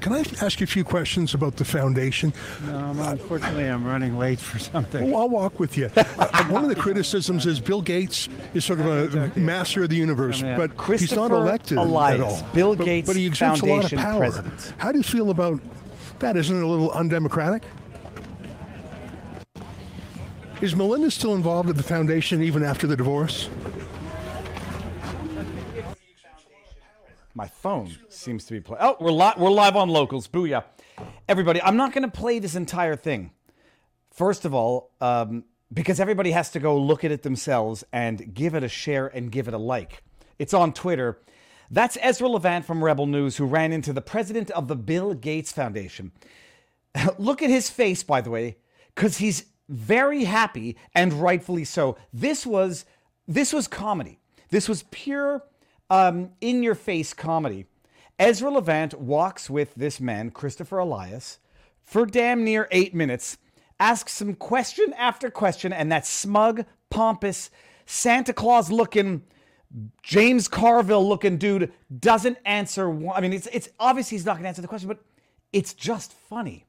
Can I ask you a few questions about the foundation? No, I'm, unfortunately, I'm running late for something. Well, I'll walk with you. Uh, One of the criticisms is Bill Gates is sort of a master of the universe, Yeah. but he's not elected Elias, at all. Bill But- Gates but he exerts a lot of power. president. How do you feel about that? Isn't it a little undemocratic? Is Melinda still involved with the foundation even after the divorce? My phone seems to be playing. Oh, we're li- we're live on locals. Booyah, everybody! I'm not going to play this entire thing. First of all, um, because everybody has to go look at it themselves and give it a share and give it a like. It's on Twitter. That's Ezra Levant from Rebel News who ran into the president of the Bill Gates Foundation. look at his face, by the way, because he's very happy and rightfully so. This was this was comedy. This was pure um, in your face comedy. Ezra Levant walks with this man, Christopher Elias, for damn near eight minutes, asks him question after question, and that smug, pompous, Santa Claus looking, James Carville looking dude doesn't answer. one- I mean, it's, it's obvious he's not going to answer the question, but it's just funny.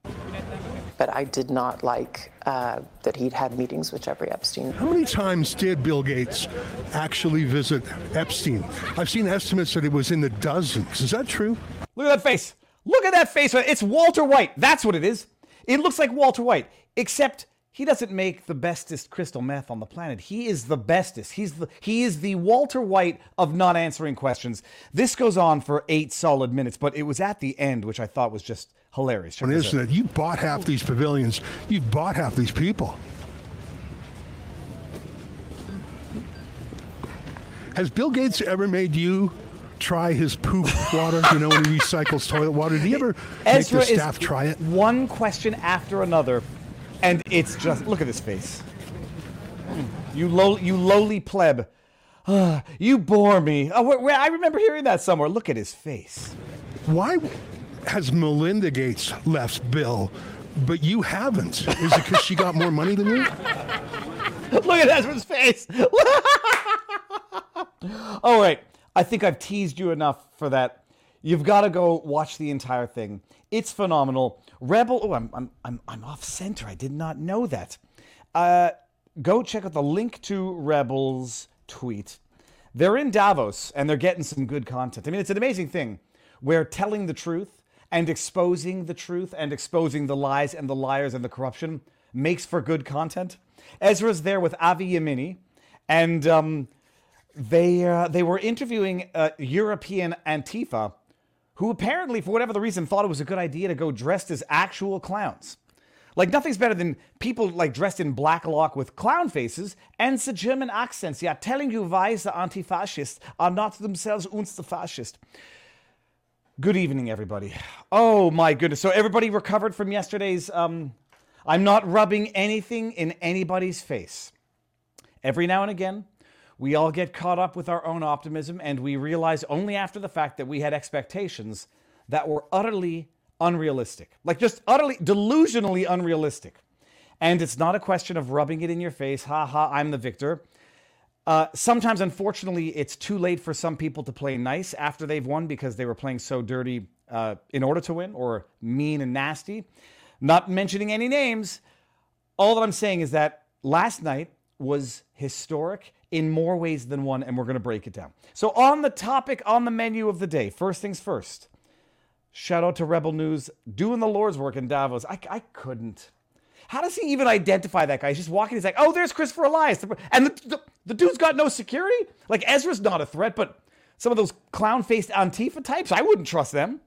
But I did not like uh, that he'd had meetings with Jeffrey Epstein. How many times did Bill Gates actually visit Epstein? I've seen estimates that it was in the dozens. Is that true? Look at that face. Look at that face. It's Walter White. That's what it is. It looks like Walter White, except he doesn't make the bestest crystal meth on the planet. He is the bestest. He's the he is the Walter White of not answering questions. This goes on for eight solid minutes, but it was at the end, which I thought was just hilarious. Check And this isn't it? You bought half these pavilions. You've bought half these people. Has Bill Gates ever made you try his poop water? You know, when he recycles toilet water. Did he ever Ezra make the is staff try it? one question after another, and it's just look at this face. You low, you lowly pleb. Ah, you bore me. Oh, where, where, I remember hearing that somewhere. Look at his face. Why has Melinda Gates left Bill, but you haven't? Is it because she got more money than you? Look at Ezra's face. All right. I think I've teased you enough for that. You've got to go watch the entire thing. It's phenomenal. Rebel. Oh, I'm, I'm, I'm, I'm off center. I did not know that. Uh, go check out the link to Rebel's tweet. They're in Davos and they're getting some good content. I mean, it's an amazing thing where telling the truth and exposing the truth and exposing the lies and the liars and the corruption makes for good content. Ezra's there with Avi Yemini, and um, they uh, they were interviewing uh, European Antifa, who apparently, for whatever the reason, thought it was a good idea to go dressed as actual clowns. Like nothing's better than people like dressed in black lock with clown faces and the German accents. Yeah, telling you why the anti-fascists are not themselves uns the fascist. Good evening, everybody. Oh my goodness! So everybody recovered from yesterday's. Um, I'm not rubbing anything in anybody's face. Every now and again, we all get caught up with our own optimism and we realize only after the fact that we had expectations that were utterly unrealistic. Like just utterly, delusionally unrealistic. And it's not a question of rubbing it in your face, ha ha, I'm the victor. Uh, sometimes, unfortunately, it's too late for some people to play nice after they've won because they were playing so dirty uh, in order to win or mean and nasty. Not mentioning any names, all that I'm saying is that last night was historic in more ways than one, and we're going to break it down. So, on the topic, on the menu of the day, first things first, shout out to Rebel News doing the Lord's work in Davos. I, I couldn't. How does he even identify that guy? He's just walking. He's like, oh, there's Christopher Elias. And the, the, the dude's got no security? Like, Ezra's not a threat, but some of those clown faced Antifa types, I wouldn't trust them.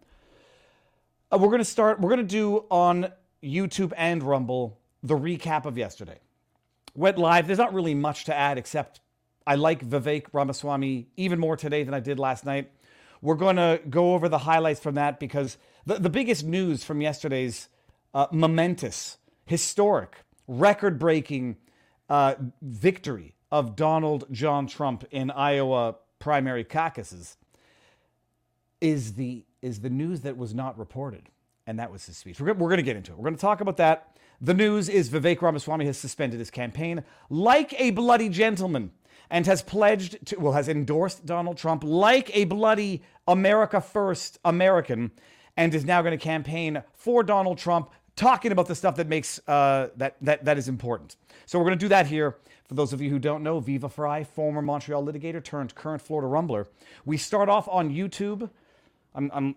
Uh, we're going to start, we're going to do on YouTube and Rumble the recap of yesterday. Went live. There's not really much to add except I like Vivek Ramaswamy even more today than I did last night. We're going to go over the highlights from that because the, the biggest news from yesterday's uh, momentous, historic, record breaking uh, victory of Donald John Trump in Iowa primary caucuses is the is the news that was not reported, and that was his speech. We're, we're going to get into it. We're going to talk about that. The news is Vivek Ramaswamy has suspended his campaign like a bloody gentleman and has pledged to, well, has endorsed Donald Trump like a bloody America First American and is now going to campaign for Donald Trump, talking about the stuff that makes uh, that that that is important. So we're going to do that here. For those of you who don't know, Viva Fry, former Montreal litigator turned current Florida Rumbler. We start off on YouTube. I'm, I'm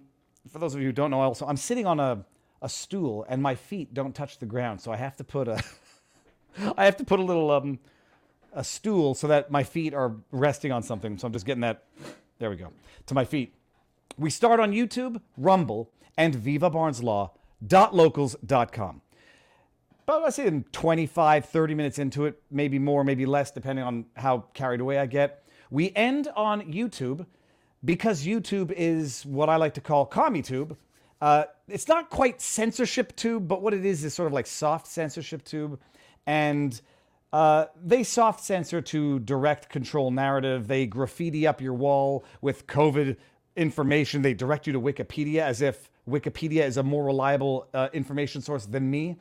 for those of you who don't know, also I'm sitting on a a stool and my feet don't touch the ground, so I have to put a I have to put a little um a stool so that my feet are resting on something. So I'm just getting that there we go to my feet. We start on YouTube, Rumble, and vivabarneslaw.locals.com. But I say in 25, 30 minutes into it, maybe more, maybe less, depending on how carried away I get. We end on YouTube because YouTube is what I like to call CommieTube. Uh, it's not quite censorship tube, but what it is is sort of like soft censorship tube. And uh, they soft censor to direct control narrative. They graffiti up your wall with COVID information. They direct you to Wikipedia as if Wikipedia is a more reliable uh, information source than me.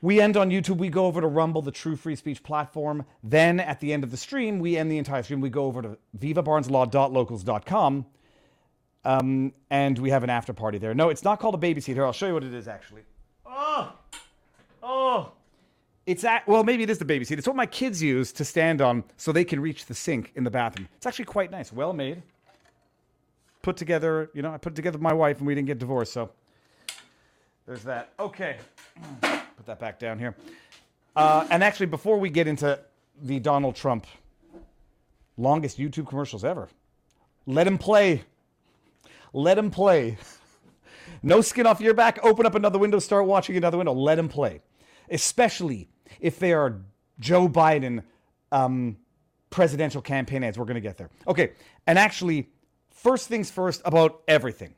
We end on YouTube. We go over to Rumble, the true free speech platform. Then at the end of the stream, we end the entire stream. We go over to vivabarneslaw.locals.com. Um, and we have an after party there. No, it's not called a babysitter. I'll show you what it is actually. Oh, oh. It's at, well, maybe it is the baby seat. It's what my kids use to stand on so they can reach the sink in the bathroom. It's actually quite nice, well made. Put together, you know, I put together my wife and we didn't get divorced, so there's that. Okay, put that back down here. Uh, and actually, before we get into the Donald Trump longest YouTube commercials ever, let him play. Let him play. No skin off your back. Open up another window, start watching another window. Let him play. Especially if they are Joe Biden um, presidential campaign ads. We're going to get there. Okay. And actually, first things first about everything.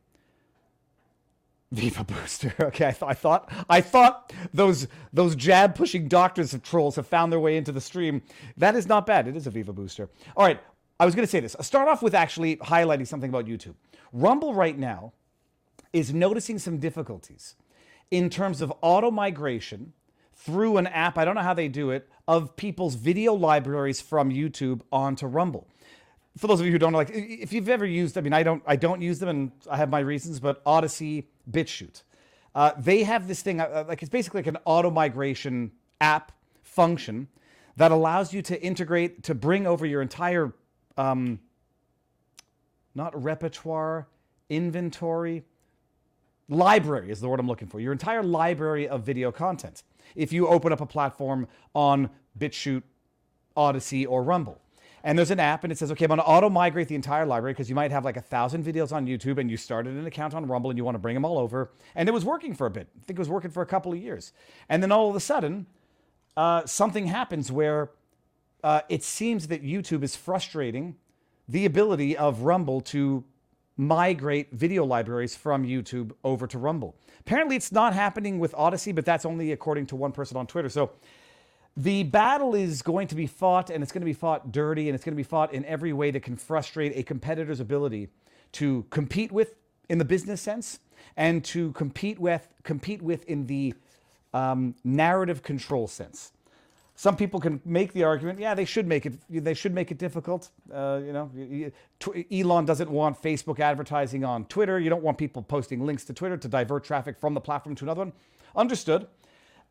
Viva Booster. Okay, I, th- I thought I thought those those jab pushing doctors of trolls have found their way into the stream. That is not bad. It is a Viva Booster. All right, I was going to say this. I'll start off with actually highlighting something about YouTube. Rumble right now is noticing some difficulties in terms of auto migration through an app. I don't know how they do it of people's video libraries from YouTube onto Rumble for those of you who don't know, like if you've ever used, I mean, I don't, I don't use them, and I have my reasons, but Odysee, BitChute, uh, they have this thing, uh, like it's basically like an auto migration app function that allows you to integrate to bring over your entire, um, not repertoire, inventory, library is the word I'm looking for. Your entire library of video content. If you open up a platform on BitChute, Odysee, or Rumble and there's an app and it says, okay, I'm going to auto migrate the entire library because you might have like a thousand videos on YouTube and you started an account on Rumble and you want to bring them all over. And it was working for a bit. I think it was working for a couple of years. And then all of a sudden, uh, something happens where uh, it seems that YouTube is frustrating the ability of Rumble to migrate video libraries from YouTube over to Rumble. Apparently, it's not happening with Odysee, but that's only according to one person on Twitter. So the battle is going to be fought and it's going to be fought dirty and it's going to be fought in every way that can frustrate a competitor's ability to compete with in the business sense and to compete with compete with in the um, narrative control sense. Some people can make the argument yeah they should make it they should make it difficult. Uh, you know elon doesn't want facebook advertising on twitter. You don't want people posting links to twitter to divert traffic from the platform to another one. Understood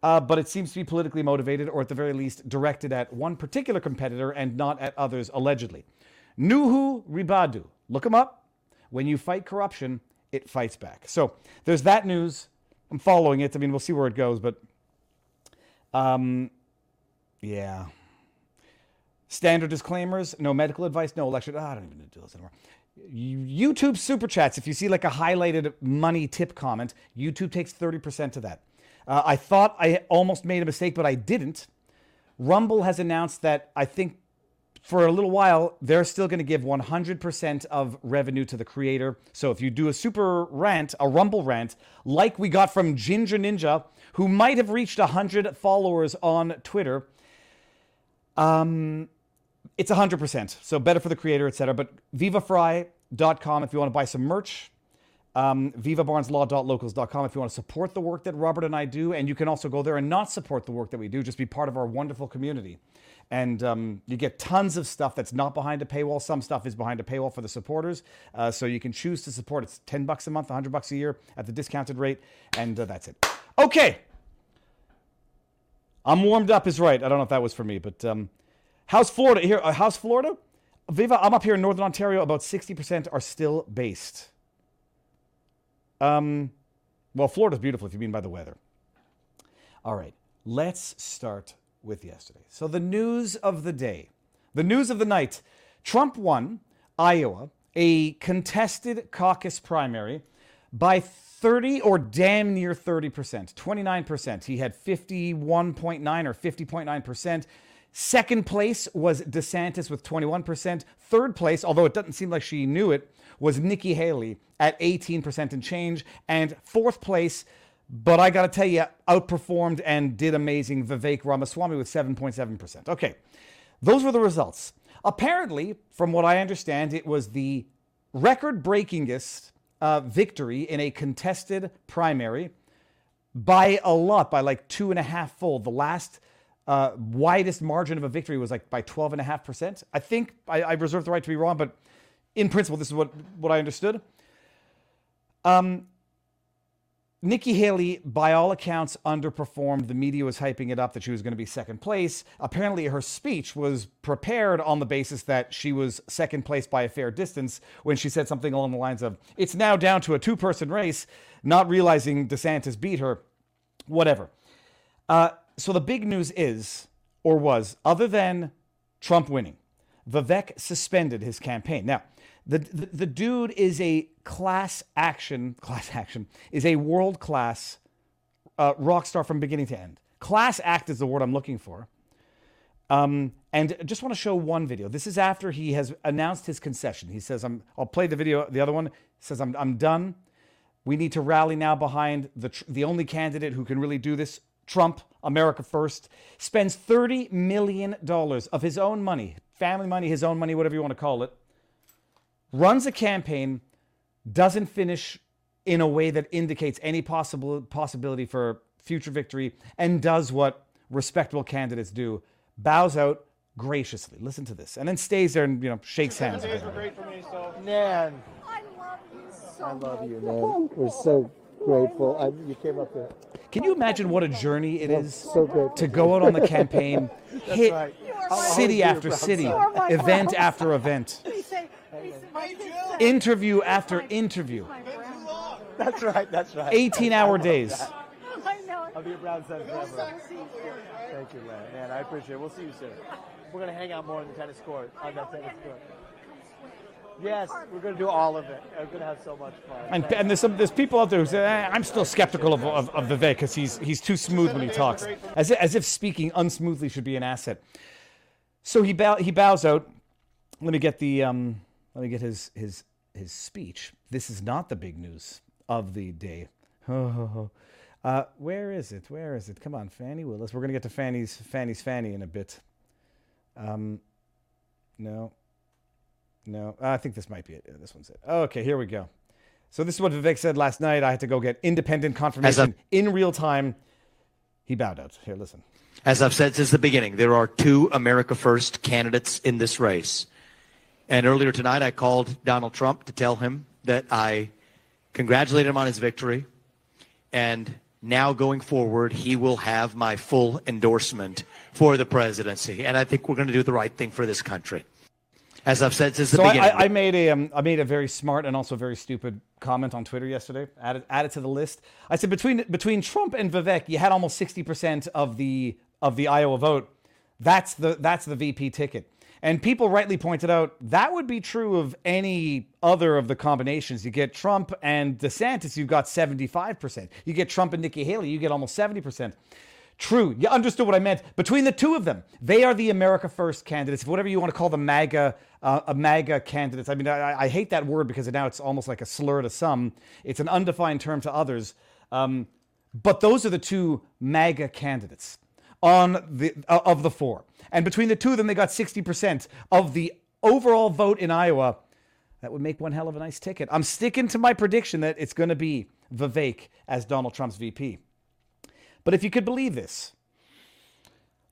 uh, but it seems to be politically motivated, or at the very least directed at one particular competitor and not at others, allegedly. Nuhu Ribadu. Look him up. When you fight corruption, it fights back. So there's that news. I'm following it. I mean, we'll see where it goes, but um, yeah. Standard disclaimers, no medical advice, no election. Oh, I don't even do this anymore. YouTube super chats. If you see like a highlighted money tip comment, YouTube takes 30% of that. Uh, I thought I almost made a mistake, but I didn't. Rumble has announced that I think for a little while, they're still going to give 100% of revenue to the creator. So if you do a super rant, a Rumble rant, like we got from Ginger Ninja, who might have reached 100 followers on Twitter, um, it's 100%. So better for the creator, etc. But vivafry.com if you want to buy some merch. Um, VivaBarnesLaw.locals.com if you want to support the work that Robert and I do. And you can also go there and not support the work that we do, just be part of our wonderful community And um, you get tons of stuff that's not behind a paywall. Some stuff is behind a paywall for the supporters. Uh, so you can choose to support. It's 10 bucks a month, 100 bucks a year at the discounted rate. And uh, that's it. Okay. I'm warmed up is right. I don't know if that was for me, but um, how's Florida? Here, uh, how's Florida? Viva, I'm up here in Northern Ontario. About 60% are still based. Um, well, Florida's beautiful if you mean by the weather. All right, let's start with yesterday. So, the news of the day, the news of the night Trump won Iowa, a contested caucus primary, by 30 or damn near 30%, 29%. He had 51.9 or 50.9%. Second place was DeSantis with 21%. Third place, although it doesn't seem like she knew it, was Nikki Haley at 18% and change. And fourth place, but I got to tell you, outperformed and did amazing Vivek Ramaswamy with 7.7%. Okay, those were the results. Apparently, from what I understand, it was the record breakingest uh, victory in a contested primary by a lot, by like two and a half fold. The last uh, widest margin of a victory was like by 12.5%. I think I, I reserve the right to be wrong, but in principle, this is what, what I understood. Um, Nikki Haley, by all accounts, underperformed. The media was hyping it up that she was going to be second place. Apparently, her speech was prepared on the basis that she was second place by a fair distance when she said something along the lines of, It's now down to a two person race, not realizing DeSantis beat her. Whatever. Uh, so the big news is, or was, other than Trump winning, Vivek suspended his campaign. Now, the, the, dude is a class action, class action, is a world class uh, rock star from beginning to end. Class act is the word I'm looking for. Um, and just want to show one video. This is after he has announced his concession. He says, I'm, I'll play the video, the other one. He says, I'm, I'm done. We need to rally now behind the, the only candidate who can really do this, Trump, America First. Spends $30 million of his own money, family money, his own money, whatever you want to call it, runs a campaign, doesn't finish in a way that indicates any possible possibility for future victory, and does what respectable candidates do, bows out graciously. Listen to this, and then stays there and you know shakes hands. Days were great for me, so Nan, I love you so I love you, man. We're so grateful. I, you came up here. Can you imagine what a journey it is So to go out on the campaign, hit right. city after city, You are my event after event, We say, we say, my kids say, interview after interview, my brown brother. That's right. That's right. 18 hour days? I know. I'll be a brown son forever. So see you. Thank you, man. Man, I appreciate it. We'll see you soon. We're gonna hang out more on the tennis court. On that tennis court. Yes, we're gonna do all of it. We're gonna have so much fun. And, and there's some there's people out there who say eh, I'm still skeptical of, of, of Vivek because he's he's too smooth when he talks, as if, as if speaking unsmoothly should be an asset. So he bow, he bows out. Let me get the um, let me get his his his speech. This is not the big news of the day. uh, where is it? Where is it? Come on, Fani Willis. We're gonna get to Fanny's Fanny's Fanny in a bit. Um, no, no, I think this might be it. This one's it. Okay, here we go. So this is what Vivek said last night. I had to go get independent confirmation in real time. He bowed out. Here, listen. As I've said since the beginning, there are two America First candidates in this race. And earlier tonight, I called Donald Trump to tell him that I congratulated him on his victory. And now going forward, he will have my full endorsement for the presidency. And I think we're going to do the right thing for this country. As I've said since the So beginning. I, I made a um, I made a very smart and also very stupid comment on Twitter yesterday. Added added to the list. I said between between Trump and Vivek, you had almost sixty percent of the of the Iowa vote. That's the that's the VP ticket. And people rightly pointed out that would be true of any other of the combinations. You get Trump and DeSantis, you've got 75%. You get Trump and Nikki Haley, you get almost 70%. True. You understood what I meant. Between the two of them, they are the America First candidates, whatever you want to call the MAGA, uh, a MAGA candidates. I mean, I, I hate that word because now it's almost like a slur to some. It's an undefined term to others. Um, but those are the two MAGA candidates on the uh, of the four. And between the two of them, they got 60% of the overall vote in Iowa. That would make one hell of a nice ticket. I'm sticking to my prediction that it's going to be Vivek as Donald Trump's VP. But if you could believe this,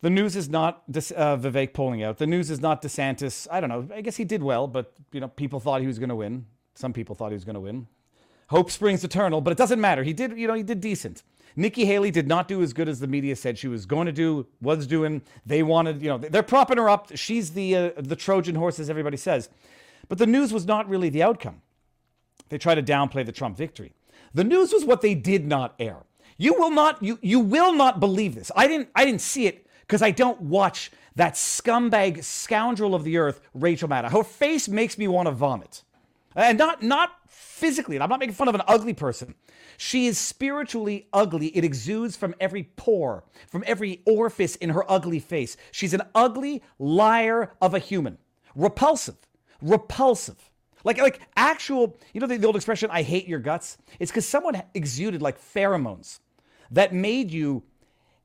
The news is not uh, Vivek pulling out. The news is not DeSantis. I don't know. I guess he did well, but you know, people thought he was going to win. Some people thought he was going to win. Hope springs eternal, but it doesn't matter. He did, you know, he did decent. Nikki Haley did not do as good as the media said she was going to do, was doing. They wanted, you know, they're propping her up. She's the uh, the Trojan horse, as everybody says. But the news was not really the outcome. They try to downplay the Trump victory. The news was what they did not air. You will not, you you will not believe this. I didn't I didn't see it because I don't watch that scumbag scoundrel of the earth, Rachel Maddow. Her face makes me want to vomit. And not not physically. I'm not making fun of an ugly person. She is spiritually ugly. It exudes from every pore, from every orifice in her ugly face. She's an ugly liar of a human. Repulsive. Repulsive. Like like actual, you know the, the old expression I hate your guts? It's cuz someone exuded like pheromones that made you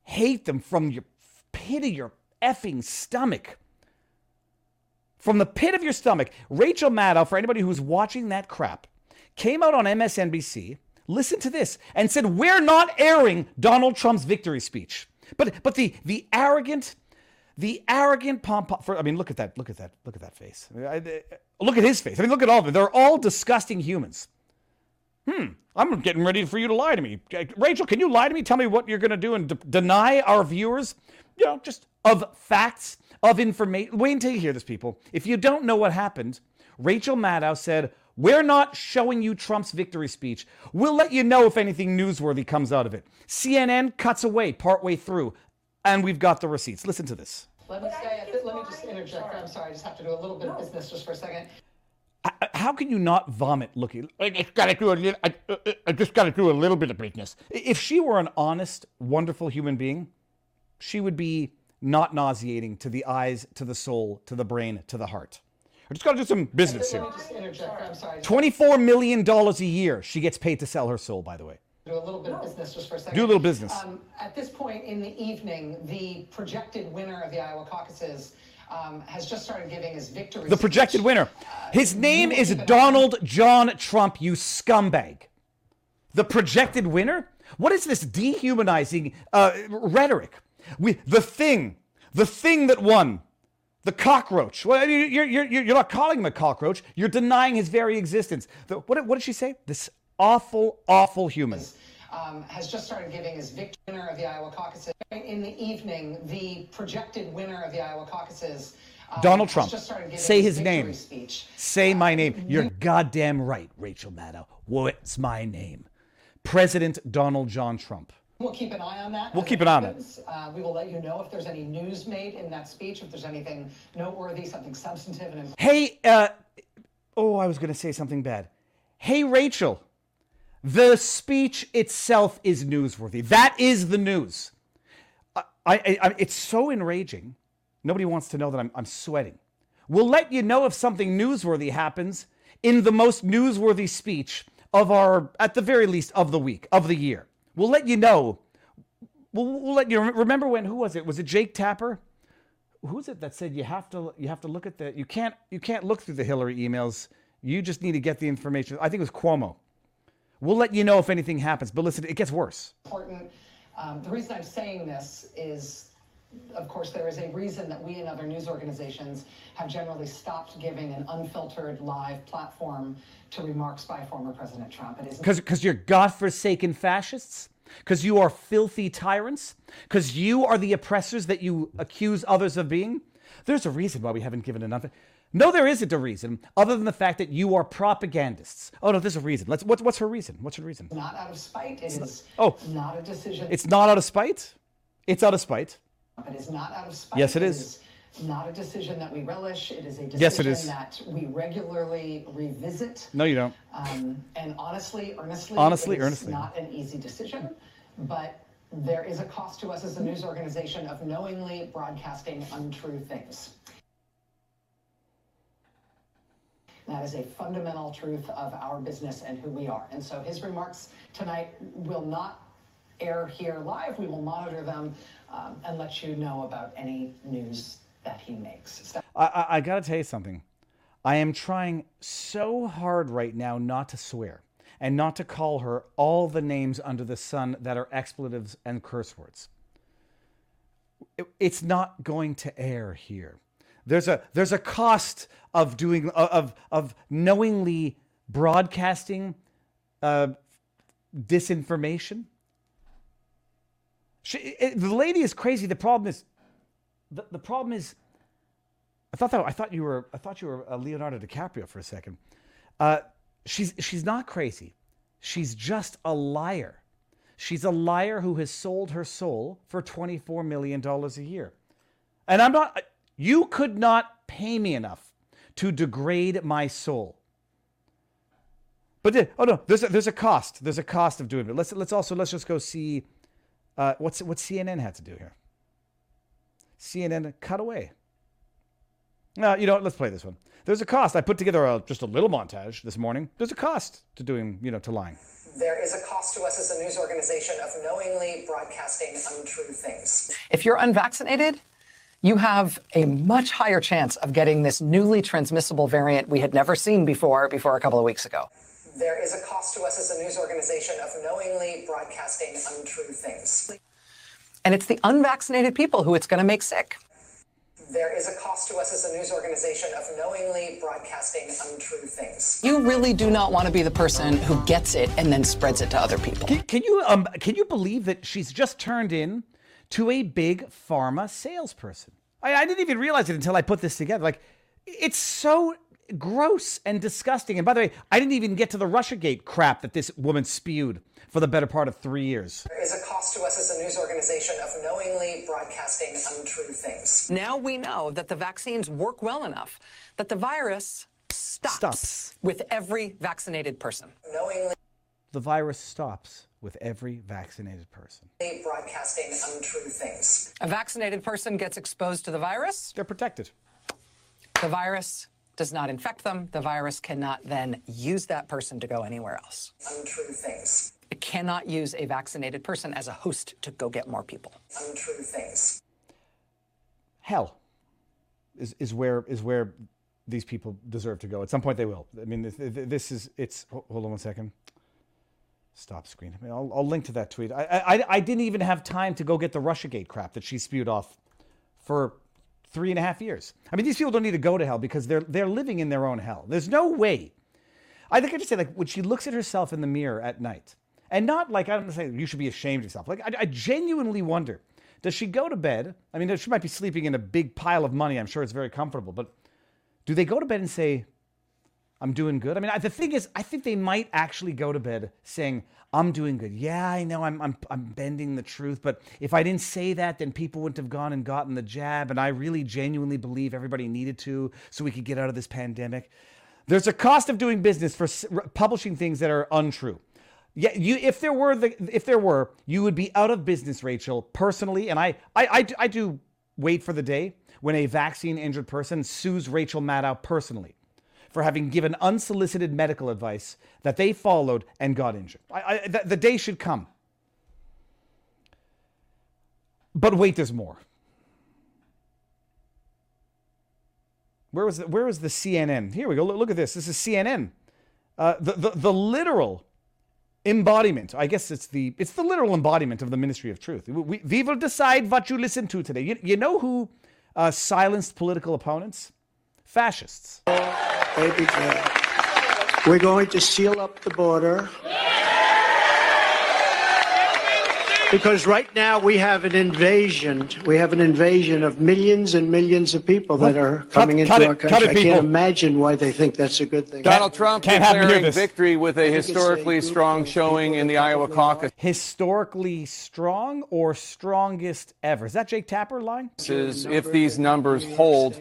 hate them from your pit of your effing stomach from the pit of your stomach, Rachel Maddow, for anybody who's watching that crap, came out on MSNBC, listen to this, and said, We're not airing Donald Trump's victory speech. But but the the arrogant, the arrogant pom pom. I mean, look at that, look at that, look at that face. I- I- Look at his face. I mean, look at all of them. They're all disgusting humans. Hmm. I'm getting ready for you to lie to me. Rachel, can you lie to me? Tell me what you're going to do and deny our viewers, you know, just of facts, of information. Wait until you hear this, people. If you don't know what happened, Rachel Maddow said, We're not showing you Trump's victory speech. We'll let you know if anything newsworthy comes out of it. CNN cuts away partway through, and we've got the receipts. Listen to this. Let me say, let me just interject. I'm sorry, I just have to do a little bit of business just for a second. How can you not vomit looking? I just gotta do a little. I, I- I just gotta do a little bit of business. If she were an honest, wonderful human being, she would be not nauseating to the eyes, to the soul, to the brain, to the heart. I just gotta do some business here. Let me just interject. I'm sorry, just Twenty-four million dollars a year she gets paid to sell her soul. By the way, do a little bit of business just for a second. Do a little business. Um, at this point in the evening, the projected winner of the Iowa caucuses um, has just started giving his victory. the projected speech. winner. His name is Donald John Trump. You scumbag. The projected winner? What is this dehumanizing uh, rhetoric? We, the thing, the thing that won, the cockroach. Well, you're, you're, you're not calling him a cockroach. You're denying his very existence. The, what, did- what did she say? This awful, awful human. um, has just started giving his victory winner of the Iowa caucuses. In the evening, the projected winner of the Iowa caucuses. um, Donald Trump. just started giving Say his name. Speech. Say my name. You're goddamn right, Rachel Maddow. What's my name? President Donald John Trump. We'll keep an eye on that. We'll keep an eye on it. happens. Uh, we will let you know if there's any news made in that speech, if there's anything noteworthy, something substantive and Hey, uh, oh, I was going to say something bad. Hey, Rachel, the speech itself is newsworthy. That is the news. I, I, I, it's so enraging. Nobody wants to know that I'm, I'm sweating. We'll let you know if something newsworthy happens in the most newsworthy speech of our, at the very least, of the week, of the year. We'll let you know. We'll, we'll let you remember when. Who was it? Was it Jake Tapper? who's it that said you have to you have to look at the you can't you can't look through the Hillary emails. You just need to get the information. I think it was Cuomo. We'll let you know if anything happens. But listen, it gets worse. important. Um, the reason I'm saying this is, of course, there is a reason that we and other news organizations have generally stopped giving an unfiltered live platform to remarks by former President Trump. It is Because you're godforsaken fascists. Because you are filthy tyrants. Because you are the oppressors that you accuse others of being. There's a reason why we haven't given enough. No, there isn't a reason other than the fact that you are propagandists. Oh no, there's a reason. Let's. What's what's her reason? What's her reason? not out of spite. It is Oh. not a decision. It's not out of spite. It's out of spite. It is not out of spite. Yes, it is. not a decision that we relish. It is a decision Yes, it is. that we regularly revisit. No, you don't. Um, and honestly, earnestly, Honestly, earnestly. not an easy decision, but there is a cost to us as a news organization of knowingly broadcasting untrue things. That is a fundamental truth of our business and who we are. And so his remarks tonight will not air here live. We will monitor them um, and let you know about any news that he makes. I, I, I got to tell you something. I am trying so hard right now not to swear and not to call her all the names under the sun that are expletives and curse words. it- it's not going to air here. There's a there's a cost of doing of of knowingly broadcasting uh, disinformation. She, it, the lady is crazy. The problem is, the, the problem is, I thought that I thought you were I thought you were uh, Leonardo DiCaprio for a second. Uh, she's she's not crazy. She's just a liar. She's a liar who has sold her soul for twenty four million dollars a year. And I'm not. You could not pay me enough to degrade my soul. But oh no, there's a, there's a cost. There's a cost of doing it. Let's let's also let's just go see uh, what's what CNN had to do here. CNN cut away. No, you know what? Let's play this one. There's a cost. I put together a, just a little montage this morning. There's a cost to doing, you know, to lying. There is a cost to us as a news organization of knowingly broadcasting untrue things. If you're unvaccinated, you have a much higher chance of getting this newly transmissible variant we had never seen before, before a couple of weeks ago. There is a cost to us as a news organization of knowingly broadcasting untrue things. And it's the unvaccinated people who it's going to make sick. There is a cost to us as a news organization of knowingly broadcasting untrue things. You really do not want to be the person who gets it and then spreads it to other people. Can, can you um can you believe that she's just turned in to a big pharma salesperson? I, I didn't even realize it until I put this together. Like, it's so gross and disgusting. And by the way, I didn't even get to the RussiaGate crap that this woman spewed for the better part of three years. There is a cost to us as a news organization of knowingly broadcasting untrue things. Now we know that the vaccines work well enough that the virus stops, Stops. with every vaccinated person. Knowingly The virus stops with every vaccinated person. broadcasting untrue things. A vaccinated person gets exposed to the virus. They're protected. The virus does not infect them. The virus cannot then use that person to go anywhere else. Untrue things. It cannot use a vaccinated person as a host to go get more people. Untrue things. Hell is, is where is where these people deserve to go. At some point, they will. I mean, this, this is it's. Hold on one second. Stop screen. I mean, I'll, I'll link to that tweet. I, I I didn't even have time to go get the RussiaGate crap that she spewed off for three and a half years. I mean, these people don't need to go to hell because they're they're living in their own hell. There's no way. I think I just say like when she looks at herself in the mirror at night, and not like I don't say you should be ashamed of yourself. Like I, I genuinely wonder, does she go to bed? I mean, she might be sleeping in a big pile of money. I'm sure it's very comfortable, but do they go to bed and say, I'm doing good. I mean, I, the thing is, I think they might actually go to bed saying, "I'm doing good." Yeah, I know, I'm, I'm, I'm bending the truth, but if I didn't say that, then people wouldn't have gone and gotten the jab. And I really genuinely believe everybody needed to, so we could get out of this pandemic. There's a cost of doing business for s- publishing things that are untrue. Yeah, you. If there were the, if there were, you would be out of business, Rachel. Personally, and I, I, I, I do wait for the day when a vaccine injured person sues Rachel Maddow personally for having given unsolicited medical advice that they followed and got injured. I, I, the, the day should come. But wait, there's more. Where was the, where was the CNN? Here we go. Look, look at this. This is CNN. Uh, the, the the literal embodiment. I guess it's the it's the literal embodiment of the ministry of truth. We, we will decide what you listen to today. You, you know who uh, silenced political opponents? Fascists. Baby girl. We're going to seal up the border. Because right now we have an invasion. We have an invasion of millions and millions of people that are coming into cut our cut country. it, I can't imagine why they think that's a good thing. Donald Trump can't have me hear declaring victory with a think a historically strong showing in the Iowa caucus. Historically strong or strongest ever? Is that Jake Tapper lying? Is if these numbers hold,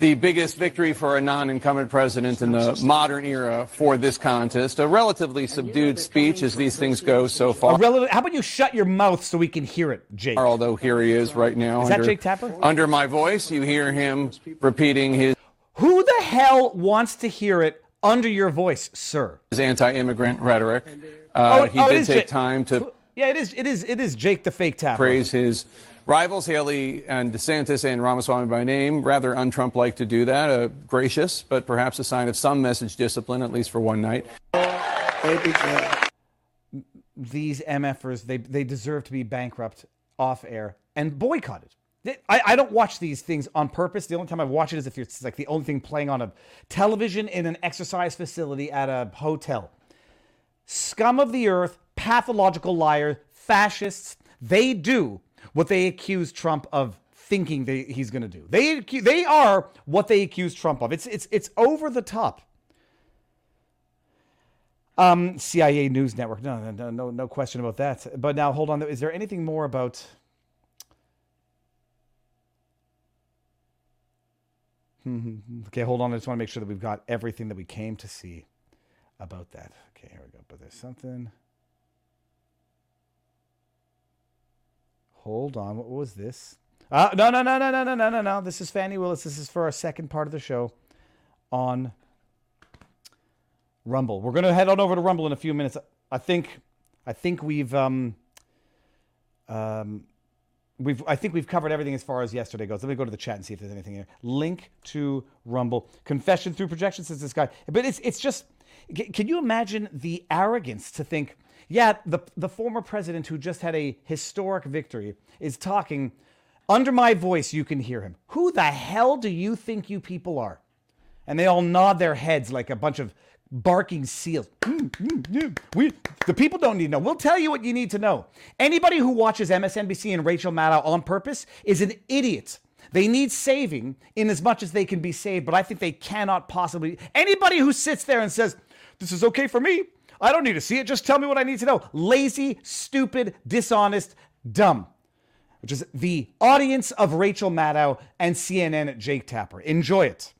the biggest victory for a non-incumbent president in the modern era for this contest. A relatively subdued speech as these things go so far. relative, how about you shut your mouth so we can hear it, Jake? Although here he is right now. Is that under, Jake Tapper? Under my voice, you hear him repeating his, Who the hell wants to hear it under your voice, sir? his anti-immigrant rhetoric. Uh, he oh, did take Jake. time to Yeah, it is. It is. It is Jake the fake Tapper. praise his rivals, Haley and DeSantis and Ramaswamy by name. Rather un-Trump-like to do that. Uh, gracious, but perhaps a sign of some message discipline, at least for one night. These MFers, they they deserve to be bankrupt off air and boycotted. I, I don't watch these things on purpose. The only time I watch it is if it's like the only thing playing on a television in an exercise facility at a hotel. Scum of the earth, pathological liar, fascists, they do what they accuse Trump of thinking he's going to do. They they are what they accuse Trump of. It's it's it's over the top. Um, CIA News Network. No, no, no, no question about that. But now, hold on. Is there anything more about? okay, hold on. I just want to make sure that we've got everything that we came to see about that. Okay, here we go. But there's something. Hold on. What was this? Uh, no, no, no, no, no, no, no, no, no. This is Fani Willis. This is for our second part of the show on Rumble. We're gonna head on over to Rumble in a few minutes. I think, I think we've um, um, we've I think we've covered everything as far as yesterday goes. Let me go to the chat and see if there's anything here. Link to Rumble. Confession through projection says this guy. But it's it's just. Can you imagine the arrogance to think? Yeah, the the former president who just had a historic victory is talking. Under my voice, you can hear him. Who the hell do you think you people are? And they all nod their heads like a bunch of barking seals. Mm, mm, mm. We, the people don't need to know. We'll tell you what you need to know. Anybody who watches MSNBC and Rachel Maddow on purpose is an idiot. They need saving in as much as they can be saved, but I think they cannot possibly. Anybody who sits there and says, This is okay for me, I don't need to see it, just tell me what I need to know. Lazy, stupid, dishonest, dumb. Which is the audience of Rachel Maddow and CNN Jake Tapper. Enjoy it.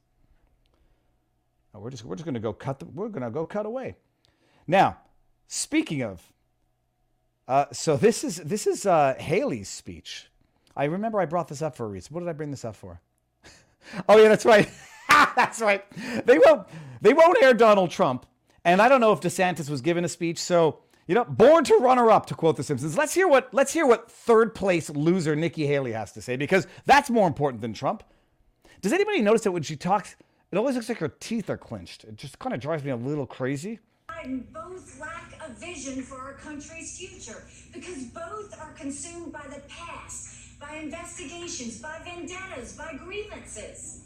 We're just we're just gonna go cut the we're gonna go cut away. Now, speaking of, uh, so this is this is uh, Haley's speech. I remember I brought this up for a reason. What did I bring this up for? oh yeah, that's right. that's right. They won't they won't air Donald Trump, and I don't know if DeSantis was given a speech. So you know, born to runner up, to quote The Simpsons. Let's hear what let's hear what third place loser Nikki Haley has to say because that's more important than Trump. Does anybody notice that when she talks? It always looks like her teeth are clenched. It just kind of drives me a little crazy. Both lack a vision for our country's future because both are consumed by the past, by investigations, by vendettas, by grievances.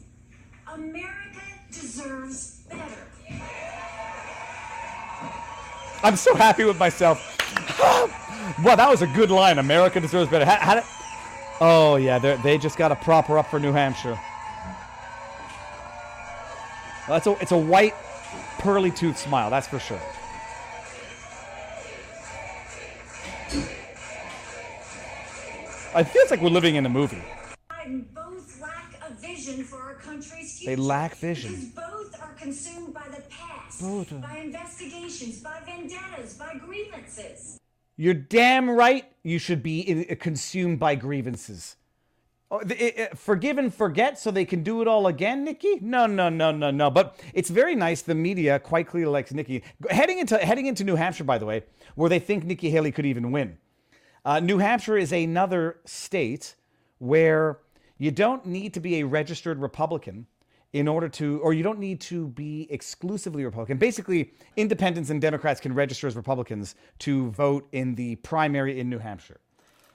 America deserves better. I'm so happy with myself. well, that was a good line. America deserves better. How, how did, oh yeah, they they just got a proper up for New Hampshire. Well, it's a it's a white, pearly tooth smile. That's for sure. It feels like we're living in a movie. Biden both lack a vision for our country's They lack vision. Both are consumed by the past, Both are- by investigations, by vendettas, by grievances. You're damn right. You should be in, consumed by grievances. Oh, it- it- forgive and forget so they can do it all again, Nikki? No, no, no, no, no. But it's very nice. The media quite clearly likes Nikki. Heading into heading into New Hampshire, by the way, where they think Nikki Haley could even win. Uh, New Hampshire is another state where you don't need to be a registered Republican in order to, or you don't need to be exclusively Republican. Basically, independents and Democrats can register as Republicans to vote in the primary in New Hampshire.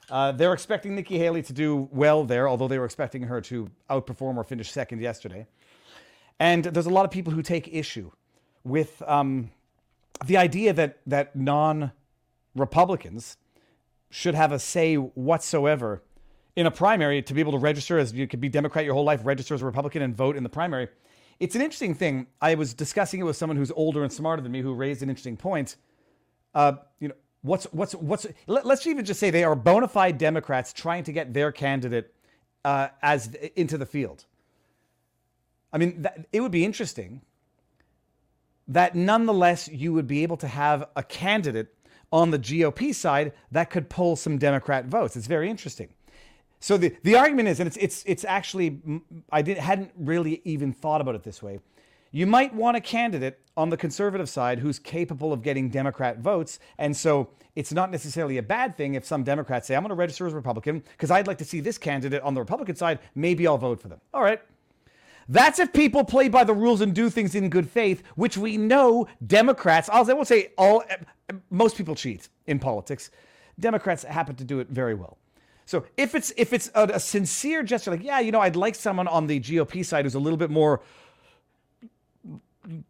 Uh, they're expecting Nikki Haley to do well there, although they were expecting her to outperform or finish second yesterday. And there's a lot of people who take issue with um, the idea that that non-Republicans should have a say whatsoever in a primary to be able to register as you could be Democrat your whole life, register as a Republican, and vote in the primary. It's an interesting thing. I was discussing it with someone who's older and smarter than me who raised an interesting point. Uh, you know, what's what's what's? Let, us even just say they are bona fide Democrats trying to get their candidate uh, as into the field. I mean, that, it would be interesting that nonetheless you would be able to have a candidate on the GOP side that could pull some Democrat votes. It's very interesting. So the, the argument is, and it's it's it's actually I did hadn't really even thought about it this way. You might want a candidate on the conservative side who's capable of getting Democrat votes, and so it's not necessarily a bad thing if some Democrats say, "I'm going to register as Republican because I'd like to see this candidate on the Republican side. Maybe I'll vote for them." All right. That's if people play by the rules and do things in good faith, which we know Democrats, I won't say all, eh, eh, most people cheat in politics. Democrats happen to do it very well. So if it's if it's a, a sincere gesture, like yeah, you know, I'd like someone on the GOP side who's a little bit more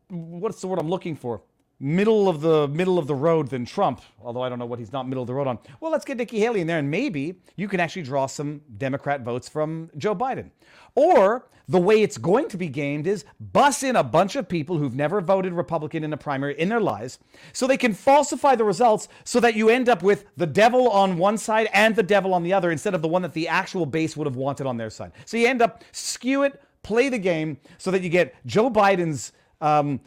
what's the word I'm looking for? Middle of the middle of the road than Trump, although I don't know what he's not middle of the road on. Well, let's get Nikki Haley in there, and maybe you can actually draw some Democrat votes from Joe Biden. Or the way it's going to be gamed is bus in a bunch of people who've never voted Republican in a primary in their lives, so they can falsify the results so that you end up with the devil on one side and the devil on the other instead of the one that the actual base would have wanted on their side. So you end up skew it, play the game so that you get Joe Biden's um,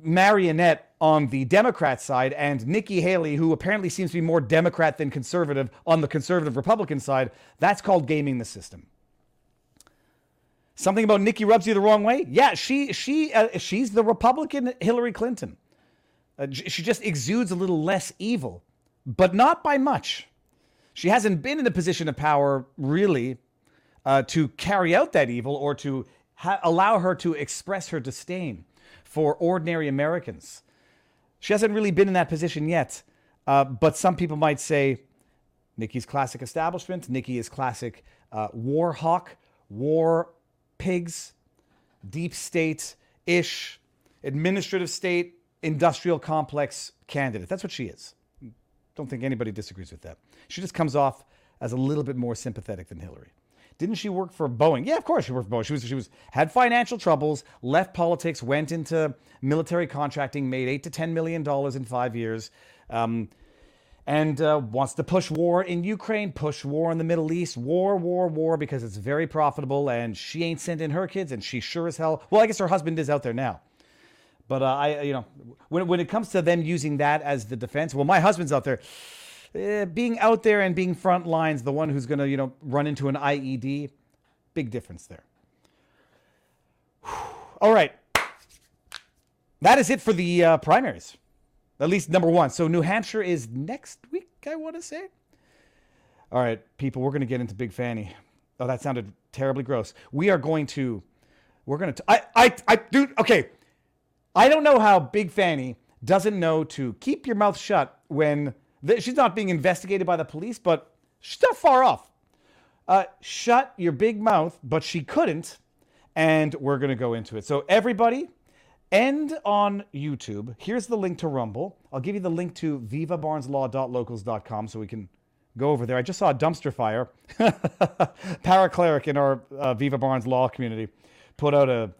marionette on the Democrat side and Nikki Haley, who apparently seems to be more Democrat than conservative on the conservative Republican side. That's called gaming the system. Something about Nikki rubs you the wrong way? Yeah, she she uh, she's the Republican Hillary Clinton. Uh, she just exudes a little less evil, but not by much. She hasn't been in a position of power really uh, to carry out that evil or to ha- allow her to express her disdain for ordinary Americans. She hasn't really been in that position yet. Uh, but some people might say Nikki's classic establishment, Nikki is classic uh, war hawk, war pigs, deep state ish, administrative state, industrial complex candidate. That's what she is. Don't think anybody disagrees with that. She just comes off as a little bit more sympathetic than Hillary. Didn't she work for Boeing? Yeah, of course she worked for Boeing. She was she was had financial troubles, left politics, went into military contracting, made eight to ten million dollars in five years, um, and uh, wants to push war in Ukraine, push war in the Middle East, war, war, war, because it's very profitable. And she ain't sending her kids, and she sure as hell. Well, I guess her husband is out there now. But uh, I, you know, when when it comes to them using that as the defense, well, my husband's out there eh, being out there and being front lines, the one who's going to, you know, run into an IED, big difference there. All right. That is it for the uh, primaries. At least number one. So New Hampshire is next week, I want to say. All right, people, we're going to get into Big Fanny. Oh, that sounded terribly gross. We are going to, we're going to, I, I, I, dude, okay. I don't know how Big Fanny doesn't know to keep your mouth shut when She's not being investigated by the police, but she's not far off. Uh, shut your big mouth, but she couldn't. And we're going to go into it. So, everybody, end on YouTube. Here's the link to Rumble. I'll give you the link to vivabarneslaw.locals.com so we can go over there. I just saw a dumpster fire. Paracleric in our uh, Viva Barnes Law community put out a.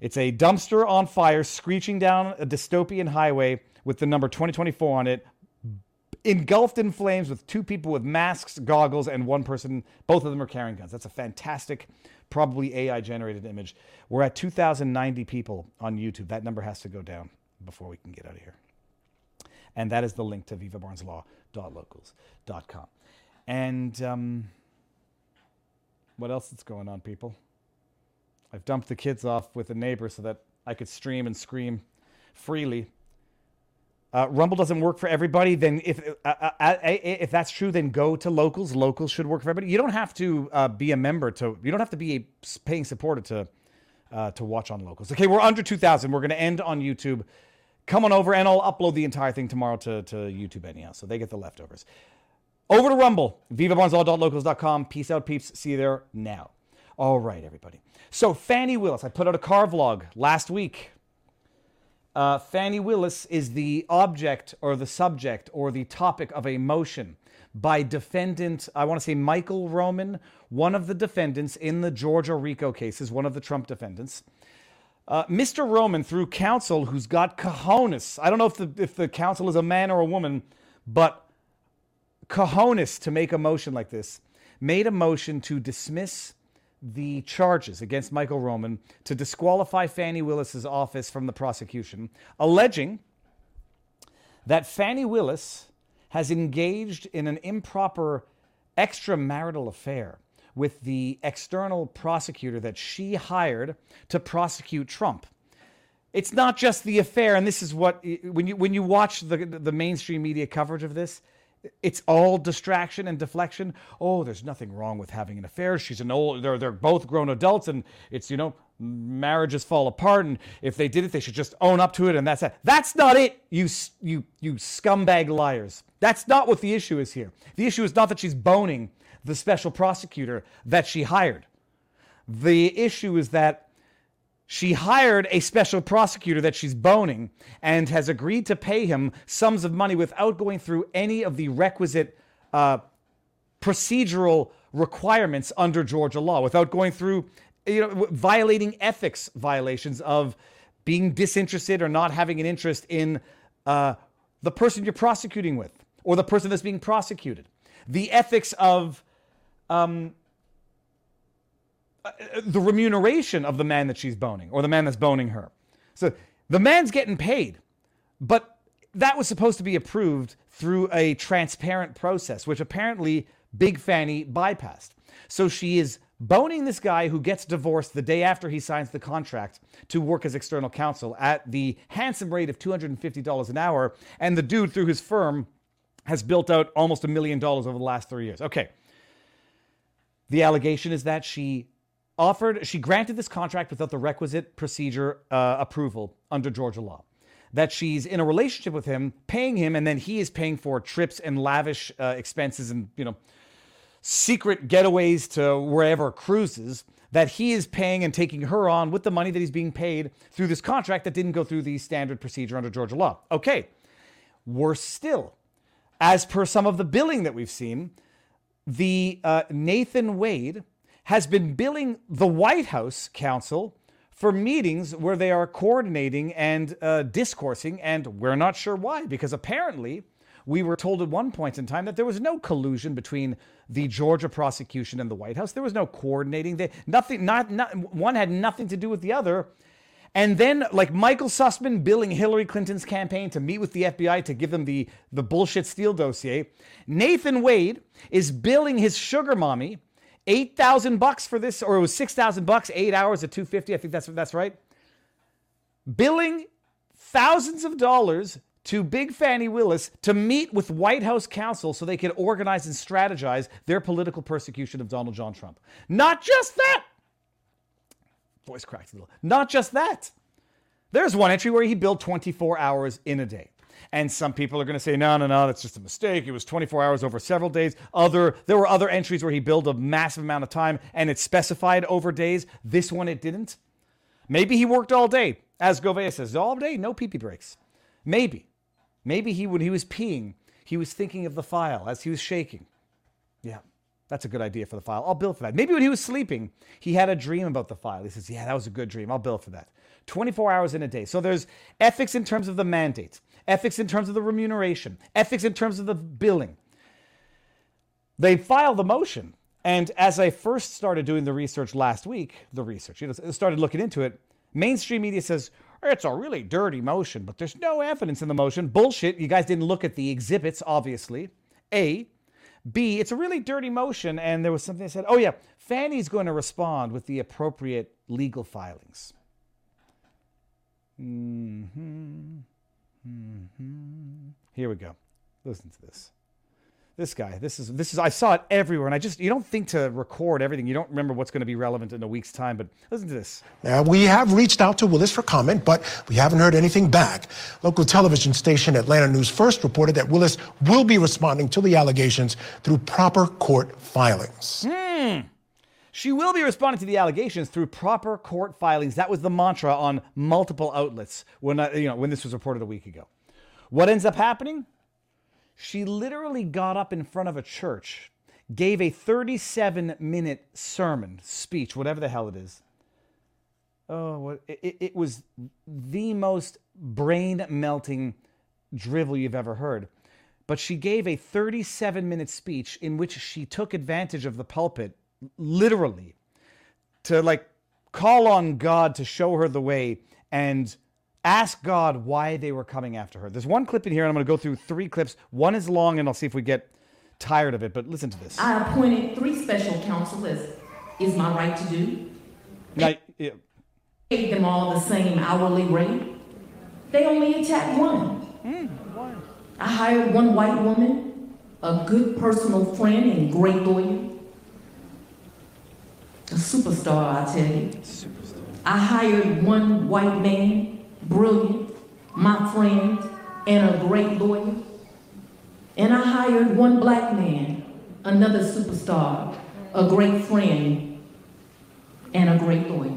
It's a dumpster on fire, screeching down a dystopian highway with the number 2024 on it engulfed in flames with two people with masks, goggles, and one person. Both of them are carrying guns. That's a fantastic, probably AI generated image. We're at 2,090 people on YouTube. That number has to go down before we can get out of here. And that is the link to vivabarneslaw.locals.com. And um, what else is going on, people? I've dumped the kids off with a neighbor so that I could stream and scream freely uh, Rumble doesn't work for everybody, then if uh, uh, uh, if that's true, then go to locals. Locals should work for everybody. You don't have to uh, be a member to. You don't have to be a paying supporter to uh, to watch on locals. Okay, we're under two thousand. We're going to end on YouTube. Come on over, and I'll upload the entire thing tomorrow to, to YouTube anyhow, so they get the leftovers. Over to Rumble, vivabarneslaw.locals.com. Peace out, peeps. See you there now. All right, everybody. So Fani Willis, I put out a car vlog last week uh, Fani Willis is the object or the subject or the topic of a motion by defendant, I want to say Michael Roman, one of the defendants in the Georgia RICO cases, one of the Trump defendants. Uh, Mr. Roman, through counsel who's got cojones, I don't know if the, if the counsel is a man or a woman, but cojones to make a motion like this, made a motion to dismiss the charges against Michael Roman to disqualify Fani Willis's office from the prosecution, alleging that Fani Willis has engaged in an improper extramarital affair with the external prosecutor that she hired to prosecute Trump. It's not just the affair, and this is what when you when you watch the the mainstream media coverage of this, it's all distraction and deflection. Oh, there's nothing wrong with having an affair. She's an old, they're, they're both grown adults and it's, you know, marriages fall apart. And if they did it, they should just own up to it. And that's it. That's not it, you, you, you scumbag liars. That's not what the issue is here. The issue is not that she's boning the special prosecutor that she hired. The issue is that she hired a special prosecutor that she's boning and has agreed to pay him sums of money without going through any of the requisite uh, procedural requirements under Georgia law, without going through, you know, violating ethics violations of being disinterested or not having an interest in uh, the person you're prosecuting with or the person that's being prosecuted. The ethics of um, Uh, the remuneration of the man that she's boning or the man that's boning her. So the man's getting paid, but that was supposed to be approved through a transparent process, which apparently Big Fanny bypassed. So she is boning this guy who gets divorced the day after he signs the contract to work as external counsel at the handsome rate of $250 an hour. And the dude, through his firm, has built out almost a million dollars over the last three years. Okay. The allegation is that she offered, she granted this contract without the requisite procedure uh, approval under Georgia law. That she's in a relationship with him, paying him, and then he is paying for trips and lavish uh, expenses and, you know, secret getaways to wherever cruises that he is paying and taking her on with the money that he's being paid through this contract that didn't go through the standard procedure under Georgia law. Okay. Worse still, as per some of the billing that we've seen, the uh, Nathan Wade has been billing the White House counsel for meetings where they are coordinating and uh, discoursing, and we're not sure why, because apparently we were told at one point in time that there was no collusion between the Georgia prosecution and the White House. There was no coordinating. They, nothing, not, not one had nothing to do with the other. And then, like Michael Sussmann billing Hillary Clinton's campaign to meet with the FBI to give them the, the bullshit Steele dossier, Nathan Wade is billing his sugar mommy eight thousand bucks for this, or it was six thousand bucks, eight hours at two fifty. I think that's that's right. Billing thousands of dollars to Big Fani Willis to meet with White House counsel so they could organize and strategize their political persecution of Donald John Trump. Not just that. Voice cracked a little. Not just that. There's one entry where he billed 24 hours in a day. And some people are going to say, no, no, no, that's just a mistake. It was 24 hours over several days. Other, there were other entries where he billed a massive amount of time and it specified over days. This one, it didn't. Maybe he worked all day. As Gouveia says, all day, no pee pee breaks. Maybe. Maybe he, when he was peeing, he was thinking of the file as he was shaking. Yeah, that's a good idea for the file. I'll bill for that. Maybe when he was sleeping, he had a dream about the file. He says, Yeah, that was a good dream. I'll bill for that. 24 hours in a day. So there's ethics in terms of the mandate, ethics in terms of the remuneration, ethics in terms of the billing. They file the motion. And as I first started doing the research last week, the research, you know, started looking into it, mainstream media says, it's a really dirty motion, but there's no evidence in the motion. Bullshit. You guys didn't look at the exhibits, obviously. A. B. It's a really dirty motion, and there was something that said, oh, yeah, Fani's going to respond with the appropriate legal filings. Mm-hmm. Mm-hmm. Here we go. Listen to this. This guy, this is this is I saw it everywhere, and I just you don't think to record everything. You don't remember what's going to be relevant in a week's time, but listen to this. Now, we have reached out to Willis for comment, but we haven't heard anything back. Local television station Atlanta News First reported that Willis will be responding to the allegations through proper court filings. Hmm. She will be responding to the allegations through proper court filings. That was the mantra on multiple outlets when I, you know when this was reported a week ago. What ends up happening? She literally got up in front of a church, gave a 37 minute sermon, speech, whatever the hell it is. Oh, it, it was the most brain melting drivel you've ever heard. But she gave a 37 minute speech in which she took advantage of the pulpit, literally, to like call on God to show her the way and ask God why they were coming after her. There's one clip in here, and I'm going to go through three clips. One is long, and I'll see if we get tired of it, but listen to this. I appointed three special counsel, as is my right to do. Now, yeah. Paid them all the same hourly rate. They only attacked one. Hmm, I hired one white woman, a good personal friend and great lawyer. Superstar, I tell you. Superstar. I hired one white man, brilliant, my friend, and a great lawyer. And I hired one black man, another superstar, a great friend, and a great lawyer.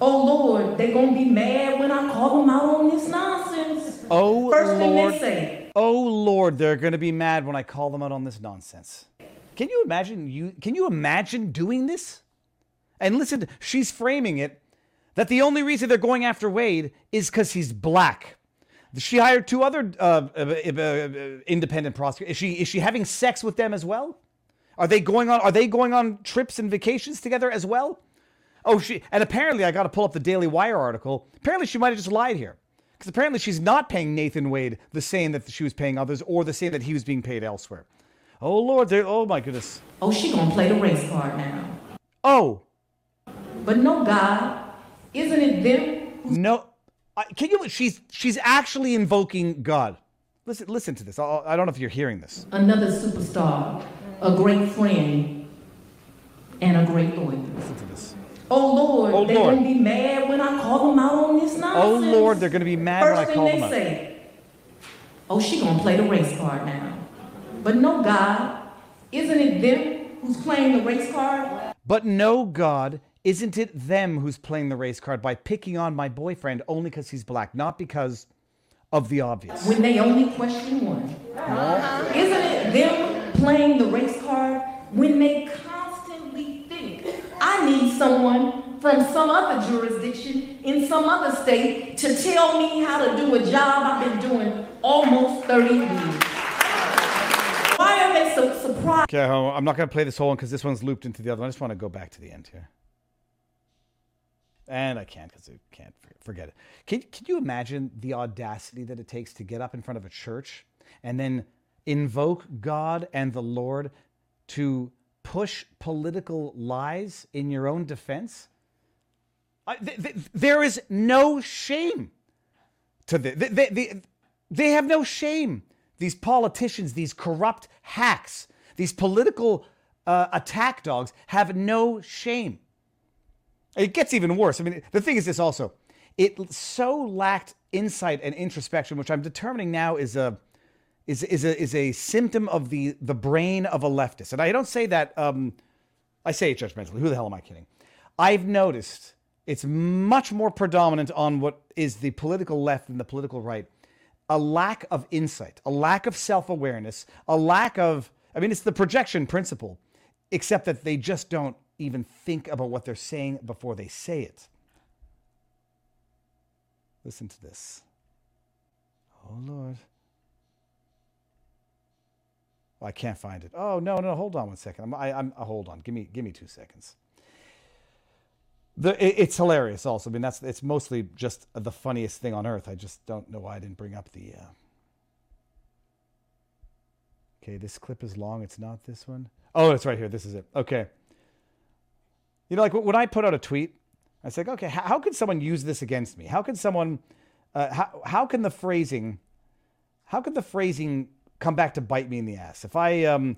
Oh Lord, they're gonna be mad when I call them out on this nonsense. Oh First thing Lord. they say. Oh Lord, they're going to be mad when I call them out on this nonsense. Can you imagine you can you imagine doing this? And listen, she's framing it that the only reason they're going after Wade is cuz he's black. She hired two other uh, uh, uh, uh, independent prosecutors. Is she is she having sex with them as well? Are they going on are they going on trips and vacations together as well? Oh, she and apparently I got to pull up the Daily Wire article. Apparently she might have just lied here. Because apparently she's not paying Nathan Wade the same that she was paying others or the same that he was being paid elsewhere. Oh Lord, oh my goodness. Oh, she gonna play the race card now. Oh. But no, God, isn't it them? No. I, can you she's she's actually invoking God. Listen listen to this. I, I don't know if you're hearing this. Another superstar, a great friend, and a great lawyer. Listen to this. Oh Lord, Oh, they Lord. gonna be mad when I call them out on this night. Oh. Lord, they're going to be mad First when I call them out. First thing they say, oh, she gonna play the race card now. But no, God, isn't it them who's playing the race card? But no, God, isn't it them who's playing the race card by picking on my boyfriend only because he's black, not because of the obvious? When they only question one. Uh-huh. Isn't it them playing the race card when they constantly think, I need someone from some other jurisdiction in some other state to tell me how to do a job I've been doing almost 30 years? Why are they so surprised? Okay. I'm not going to play this whole one because this one's looped into the other one. I just want to go back to the end here. And I can't because I can't forget it. Can, can you imagine the audacity that it takes to get up in front of a church and then invoke God and the Lord to push political lies in your own defense? I, th- th- there is no shame to. They, they, they, they have no shame. These politicians, these corrupt hacks, these political uh, attack dogs have no shame. It gets even worse. I mean, the thing is this also. It so lacked insight and introspection, which I'm determining now is a is is a is a symptom of the the brain of a leftist. And I don't say that um I say it judgmentally. Who the hell am I kidding? I've noticed it's much more predominant on what is the political left than the political right. A lack of insight, a lack of self-awareness, a lack of I mean it's the projection principle, except that they just don't even think about what they're saying before they say it. Listen to this. Oh Lord. Oh, I can't find it. Oh no, no, hold on one second. I'm, I, I'm, uh, hold on. Give me, give me two seconds. The, it- it's hilarious. Also, I mean, that's it's mostly just the funniest thing on earth. I just don't know why I didn't bring up the. Uh... Okay, this clip is long. It's not this one. Oh, it's right here. This is it. Okay. You know, like when I put out a tweet, I said, okay, how, can someone use this against me? How can someone, uh, how, how can the phrasing, how could the phrasing come back to bite me in the ass? If I, um,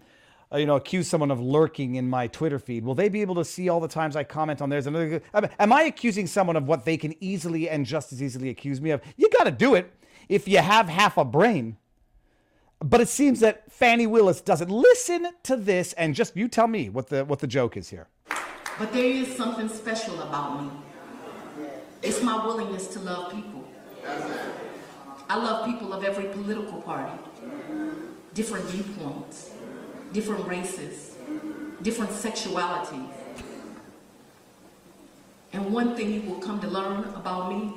uh, you know, accuse someone of lurking in my Twitter feed, will they be able to see all the times I comment on theirs? Mean, am I accusing someone of what they can easily and just as easily accuse me of? You got to do it if you have half a brain. But it seems that Fani Willis doesn't. Listen to this and just you tell me what the what the joke is here. But there is something special about me. It's my willingness to love people. I love people of every political party, different viewpoints, different races, different sexualities. And one thing you will come to learn about me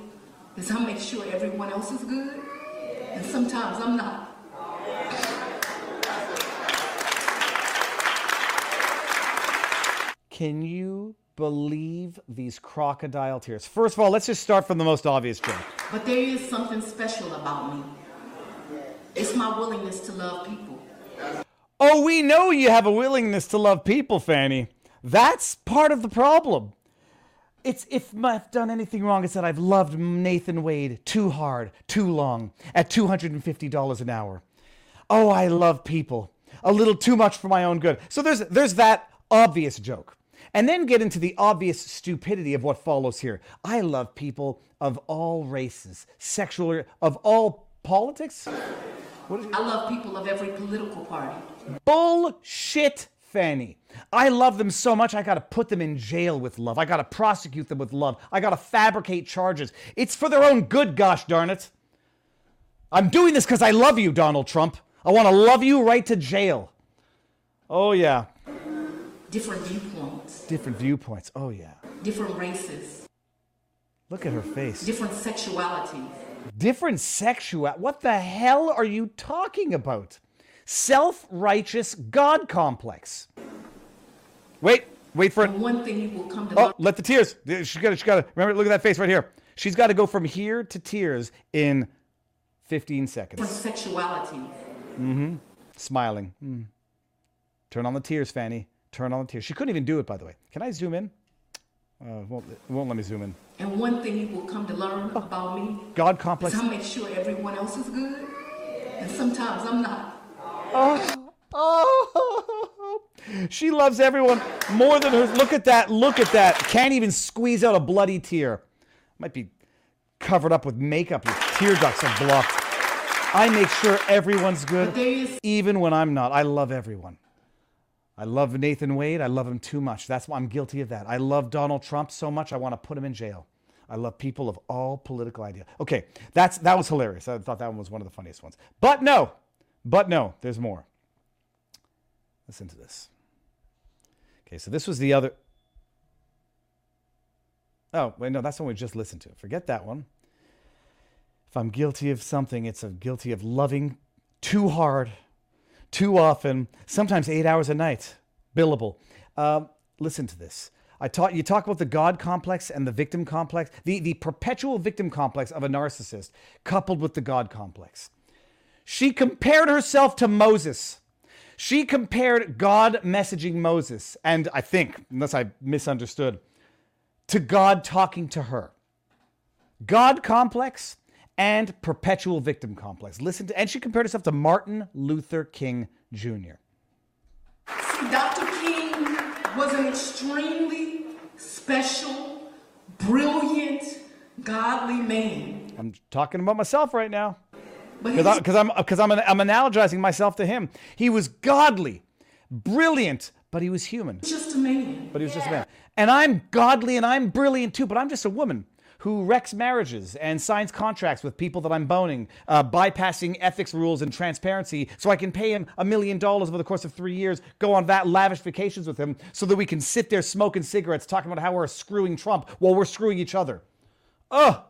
is I make sure everyone else is good, and sometimes I'm not. Can you believe these crocodile tears? First of all, let's just start from the most obvious joke. But there is something special about me. It's my willingness to love people. Oh, we know you have a willingness to love people, Fanny. That's part of the problem. It's if I've done anything wrong, it's that I've loved Nathan Wade too hard, too long, at $250 an hour. Oh, I love people. A little too much for my own good. So there's there's that obvious joke. And then get into the obvious stupidity of what follows here. I love people of all races, sexual, of all politics. I love people of every political party. Bullshit, Fanny. I love them so much, I gotta put them in jail with love. I gotta prosecute them with love. I gotta fabricate charges. It's for their own good, gosh darn it. I'm doing this because I love you, Donald Trump. I wanna love you right to jail. Oh, yeah. Different viewpoints, Different viewpoints. Oh, yeah. different races, Look at her face. different sexualities. Different sexual. What the hell are you talking about? Self righteous God complex. Wait, wait for it. One thing you will come to Oh, let the tears. She got. It. She got remember. Look at that face right here. She's got to go from here to tears in 15 different seconds. sexualities. Mm-hmm. Smiling. Mm. Turn on the tears, Fanny. Turn on the tears. She couldn't even do it, by the way. Can I zoom in? Uh, won't, won't let me zoom in. And one thing you will come to learn Oh. about me God complex. I make sure everyone else is good, and sometimes I'm not. Oh, oh, she loves everyone more than her. Look at that. Look at that. Can't even squeeze out a bloody tear. Might be covered up with makeup. Your tear ducts are blocked. I make sure everyone's good, even when I'm not. I love everyone. I love Nathan Wade. I love him too much. That's why I'm guilty of that. I love Donald Trump so much. I want to put him in jail. I love people of all political ideas. Okay, that's that was hilarious. I thought that one was one of the funniest ones. But no, but no, there's more. Listen to this. Okay, so this was the other. Oh, wait, no, that's the one we just listened to. Forget that one. If I'm guilty of something, it's a guilty of loving too hard, too often, sometimes eight hours a night, billable. Um, listen to this. I taught you talk about the God complex and the victim complex, the, the perpetual victim complex of a narcissist, coupled with the God complex. She compared herself to Moses. She compared God messaging Moses, and I think, unless I misunderstood, to God talking to her. God complex and perpetual victim complex. Listen to, and she compared herself to Martin Luther King Jr. Dr. King was an extremely special, brilliant, godly man. I'm talking about myself right now. Because I'm, because I'm, I'm analogizing myself to him. He was godly, brilliant, but he was human. Just a man. But he was just a man. And I'm godly and I'm brilliant too, but I'm just a woman who wrecks marriages and signs contracts with people that I'm boning, uh, bypassing ethics rules and transparency so I can pay him a million dollars over the course of three years, go on that lavish vacations with him so that we can sit there smoking cigarettes talking about how we're screwing Trump while we're screwing each other. Ugh.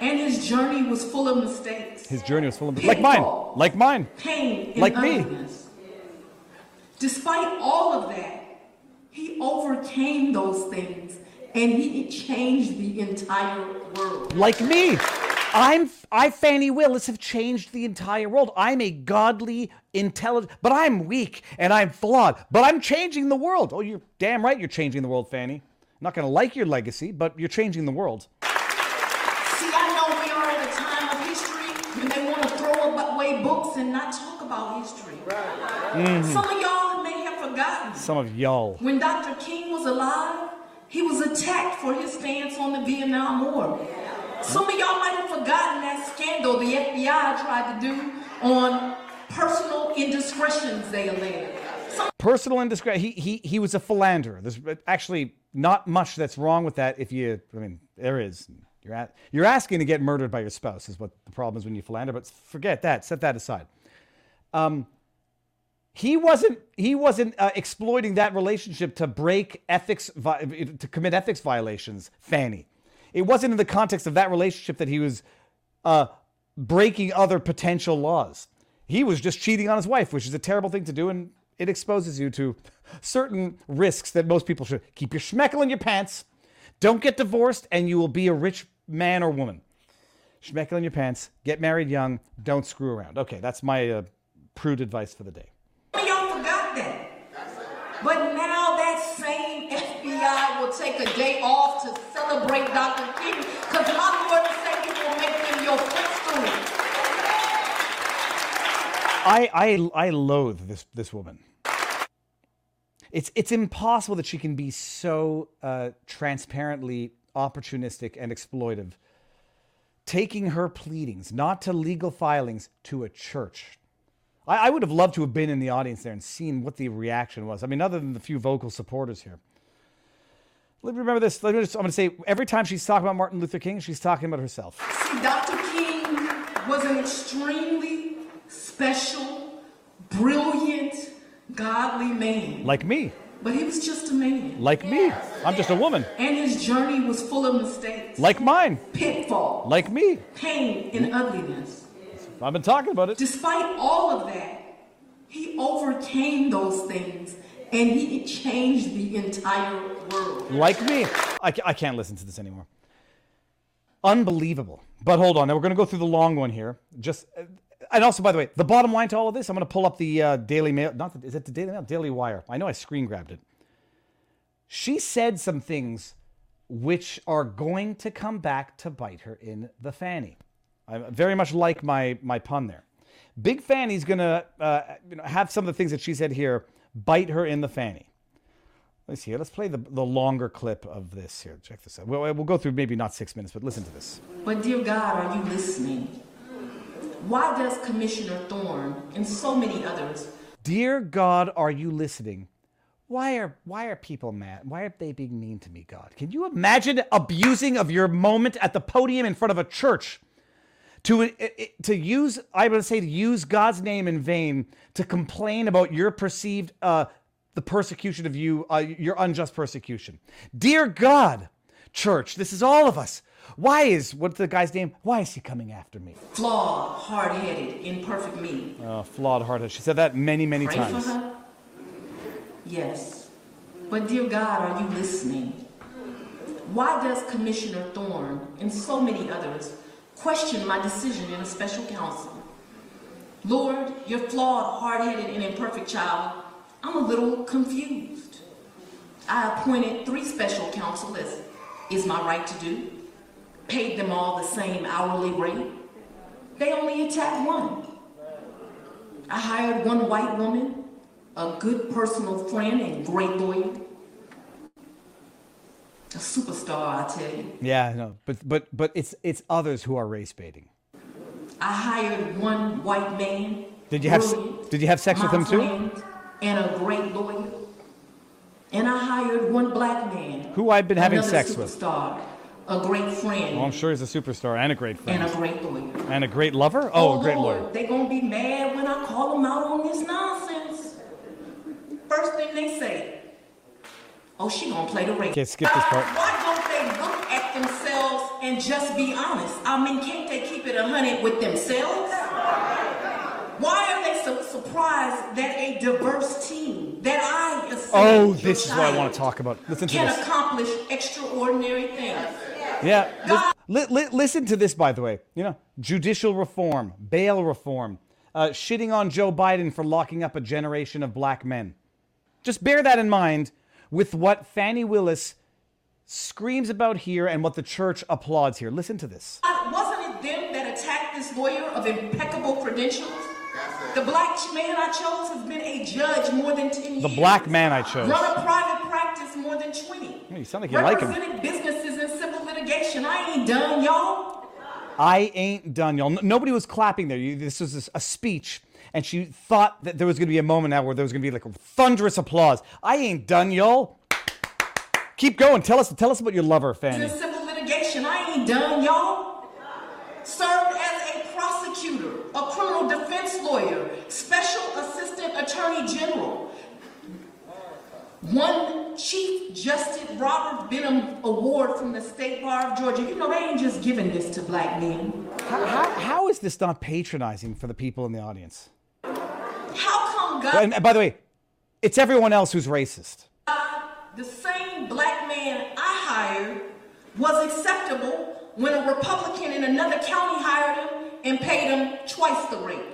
And his journey was full of mistakes, His journey was full of mistakes. like mine, like mine, pain, like me. Despite all of that, he overcame those things and he changed the entire world. like me. I'm I Fani Willis have changed the entire world. I'm a godly, intelligent, but I'm weak and I'm flawed. But I'm changing the world. Oh, you're damn right you're changing the world, Fani. I'm not gonna like your legacy, but you're changing the world. See, I know we are at a time of history when they want to throw away books and not talk about history. Mhm. Some of y'all may have forgotten. Some of y'all. When Dr. King was alive, he was attacked for his stance on the Vietnam War. Some of y'all might have forgotten that scandal the FBI tried to do on personal indiscretions they alleged. Personal indiscretion. He he he was a philanderer. There's actually not much that's wrong with that. If you, I mean, there is. You're at, you're asking to get murdered by your spouse is what the problem is when you philander. But forget that. Set that aside. Um, he wasn't he wasn't uh, exploiting that relationship to break ethics vi- to commit ethics violations fanny it wasn't in the context of that relationship that he was uh, breaking other potential laws. He was just cheating on his wife which is a terrible thing to do and it exposes you to certain risks that most people should. Keep your schmeckle in your pants. Don't get divorced and you will be a rich man or woman. Schmeckle in your pants. Get married young. Don't screw around. Okay that's my uh, prude advice for the day of that. But now that same FBI will take a day off to celebrate Dr. King because my Lord and Savior will make him your footstool. I, I, I loathe this, this woman. It's, it's impossible that she can be so uh, transparently opportunistic and exploitive taking her pleadings, not to legal filings, to a church. I, I would have loved to have been in the audience there and seen what the reaction was. I mean, other than the few vocal supporters here. Let me remember this. Let me just, I'm going to say every time she's talking about Martin Luther King, she's talking about herself. See, Dr. King was an extremely special, brilliant, godly man. Like me. But he was just a man. Like me. I'm just a woman. And his journey was full of mistakes, Like mine. pitfalls, Like me. pain, and ugliness. I've been talking about it. Despite all of that, he overcame those things and he changed the entire world. Like me. I, I can't listen to this anymore. Unbelievable. But hold on. Now we're going to go through the long one here. Just. uh, And also, by the way, the bottom line to all of this, I'm going to pull up the uh, Daily Mail. Not the, is it the Daily Mail? Daily Wire. I know I screen grabbed it. She said some things which are going to come back to bite her in the fanny. I very much like my my pun there. Big Fanny's to uh, you know, have some of the things that she said here bite her in the fanny. Let's see here. Let's play the, the longer clip of this here. Check this out. We'll, we'll go through maybe not six minutes, but listen to this. But dear God, are you listening? Why does Commissioner Thorne and so many others Dear God, are you listening? Why are why are people mad? Why are they being mean to me, God? Can you imagine abusing of your moment at the podium in front of a church? To, to use, I would say, to use God's name in vain to complain about your perceived, uh, the persecution of you, uh, your unjust persecution. Dear God, church, this is all of us. Why is, what's the guy's name? Why is he coming after me? flawed, hard-headed, imperfect me? Uh, flawed hearted. She said that many, many Pray times. for her? Yes. But dear God, are you listening? Why does Commissioner Thorne and so many others question my decision in a special counsel? Lord, your flawed, hard-headed, and imperfect child, I'm a little confused. I appointed three special counsel as is my right to do, paid them all the same hourly rate. They only attacked one. I hired one white woman, a good personal friend and great lawyer. A superstar, I tell you. Yeah, I know, but but but it's it's others who are race baiting. I hired one white man. Did you have did you have sex with him too? And a great lawyer. And I hired one black man. Who I've been having sex with. superstar, A great friend. Well, I'm sure he's a superstar and a great friend. And a great lawyer. And a great lover? Oh, a oh, great Lord, lawyer. They're gonna be mad when I call them out on this nonsense. First thing they say, oh, she gonna play the race. Okay, skip this part. Why don't they look at themselves and just be honest? I mean, can't they keep it a hundred with themselves? Why are they so surprised that a diverse team that I Oh, this is what I want to talk about. Listen to can this. accomplish extraordinary things? Yeah. Li- li- listen to this, by the way. You know, judicial reform, bail reform, uh, shitting on Joe Biden for locking up a generation of black men. Just bear that in mind with what Fani Willis screams about here and what the church applauds here. Listen to this. Wasn't it them that attacked this lawyer of impeccable credentials? The black man I chose has been a judge more than 10 years. The black man I chose. Run a private practice more than 20. You sound like you like him. Represented businesses in civil litigation. I ain't done, y'all. I ain't done, y'all. Nobody was clapping there. This was a speech, and she thought that there was going to be a moment now where there was going to be like a thunderous applause. I ain't done, y'all. Keep going. Tell us. Tell us about your lover, Fanny. In civil litigation. I ain't done, y'all. Served as a prosecutor, a criminal defense lawyer, special assistant attorney general. One Chief Justice Robert Benham Award from the State Bar of Georgia. You know, they ain't just giving this to black men. How, how, how is this not patronizing for the people in the audience? How come God, And, by the way, it's everyone else who's racist. the same black man I hired, was acceptable when a Republican in another county hired him and paid him twice the rate?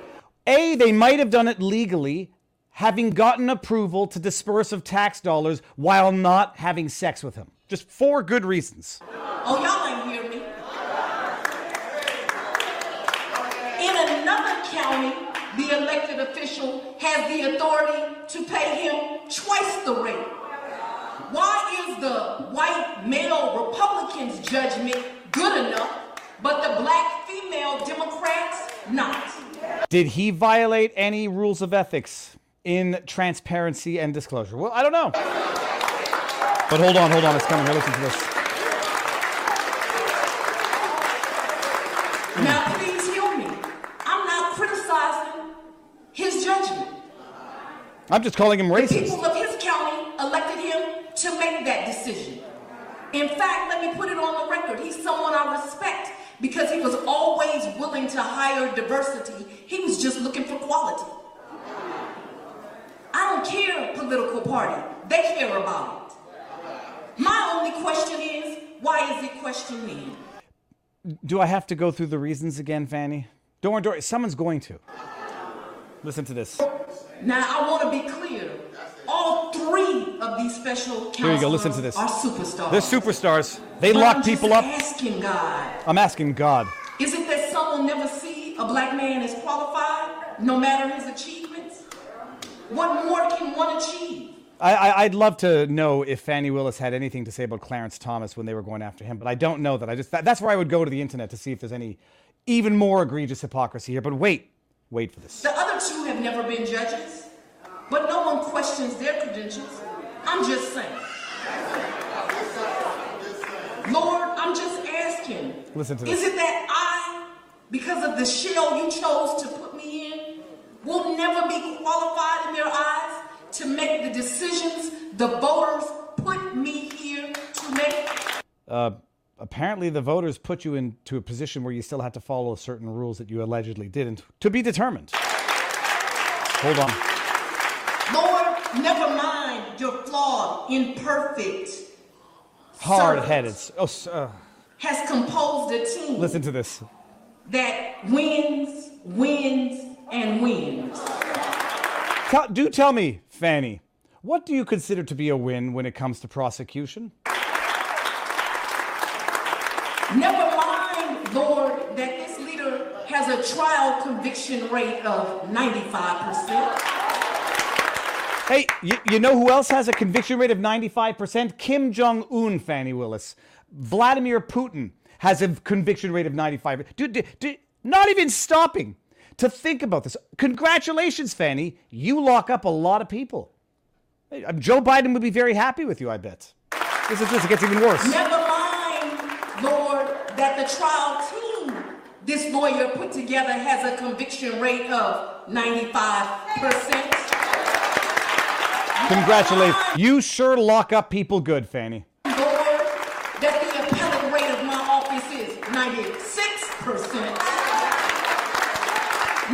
A, they might have done it legally, having gotten approval to disperse of tax dollars while not having sex with him. Just four good reasons. Oh, y'all ain't official has the authority to pay him twice the rate. Why is the white male Republican's judgment good enough but the black female Democrats not. Did he violate any rules of ethics in transparency and disclosure? Well, I don't know. But hold on, hold on. It's coming here. Listen to this. Now, please hear me. I'm not criticizing his judgment. I'm just calling him racist. The people of his county elected him to make that decision. In fact, let me put it on the record. He's someone I respect because he was always willing to hire diversity. He was just looking for quality. I don't care political party. They care about it. My only question is, why is it questioned me? Do I have to go through the reasons again, Fanny? Don't worry, don't worry. Someone's going to. Listen to this. Now, I want to be clear. All three of these special counselors Here you go. Listen to this. are superstars. They're superstars. They But lock I'm people up. asking God, I'm asking God. is it that some will never see a black man as qualified, no matter his achievements? What more can one achieve? I, I, I'd love to know if Fani Willis had anything to say about Clarence Thomas when they were going after him, but I don't know that. I just that, that's where I would go to the internet to see if there's any even more egregious hypocrisy here. But wait, wait for this. The other two have never been judges, but no one questions their credentials. I'm just saying. Lord, I'm just asking. Listen to Is it that I, because of the shell you chose to put me in, will never be qualified in their eyes to make the decisions the voters put me here to make? Uh, apparently, the voters put you into a position where you still had to follow certain rules that you allegedly didn't to be determined. Hold on. Lord, never mind your flawed, imperfect, Hard headed. Oh, uh, has composed a team listen to this. that wins, wins, and wins. Tell, do tell me, Fanny, what do you consider to be a win when it comes to prosecution? Never mind, Lord, that this leader has a trial conviction rate of 95%. Hey, you, you know who else has a conviction rate of 95%? Kim Jong Un, Fani Willis. Vladimir Putin has a conviction rate of 95%. Dude, dude, dude, not even stopping to think about this. Congratulations, Fani. You lock up a lot of people. Uh, Joe Biden would be very happy with you, I bet. This is this. It gets even worse. Never mind, Lord, that the trial team this lawyer put together has a conviction rate of 95%. Congratulations. You sure lock up people good, Fanny. Lord, that the appellate rate of my office is 96%.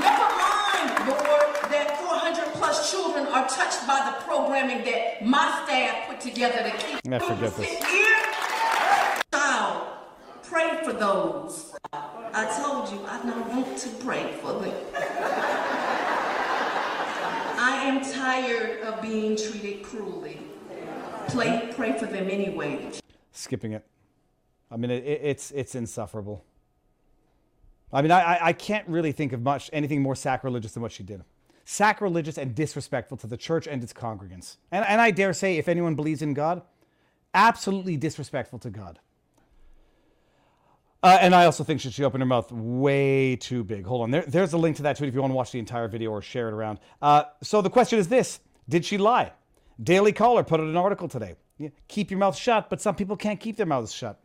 Never mind, Lord, that 400 plus children are touched by the programming that my staff put together to keep I forget this. here. Pray for those. I told you I don't want to pray for them. I am tired of being treated cruelly. Play, pray for them anyway. skipping it. I mean, it, it's it's insufferable. I mean, I- I can't really think of much anything more sacrilegious than what she did. Sacrilegious and disrespectful to the church and its congregants. And, and I dare say, if anyone believes in God, absolutely disrespectful to God. Uh, and I also think that she opened her mouth way too big. Hold on. There, there's a link to that tweet if you want to watch the entire video or share it around. Uh, so the question is this Did she lie? Daily Caller put out an article today. Yeah, Keep your mouth shut, but some people can't keep their mouths shut.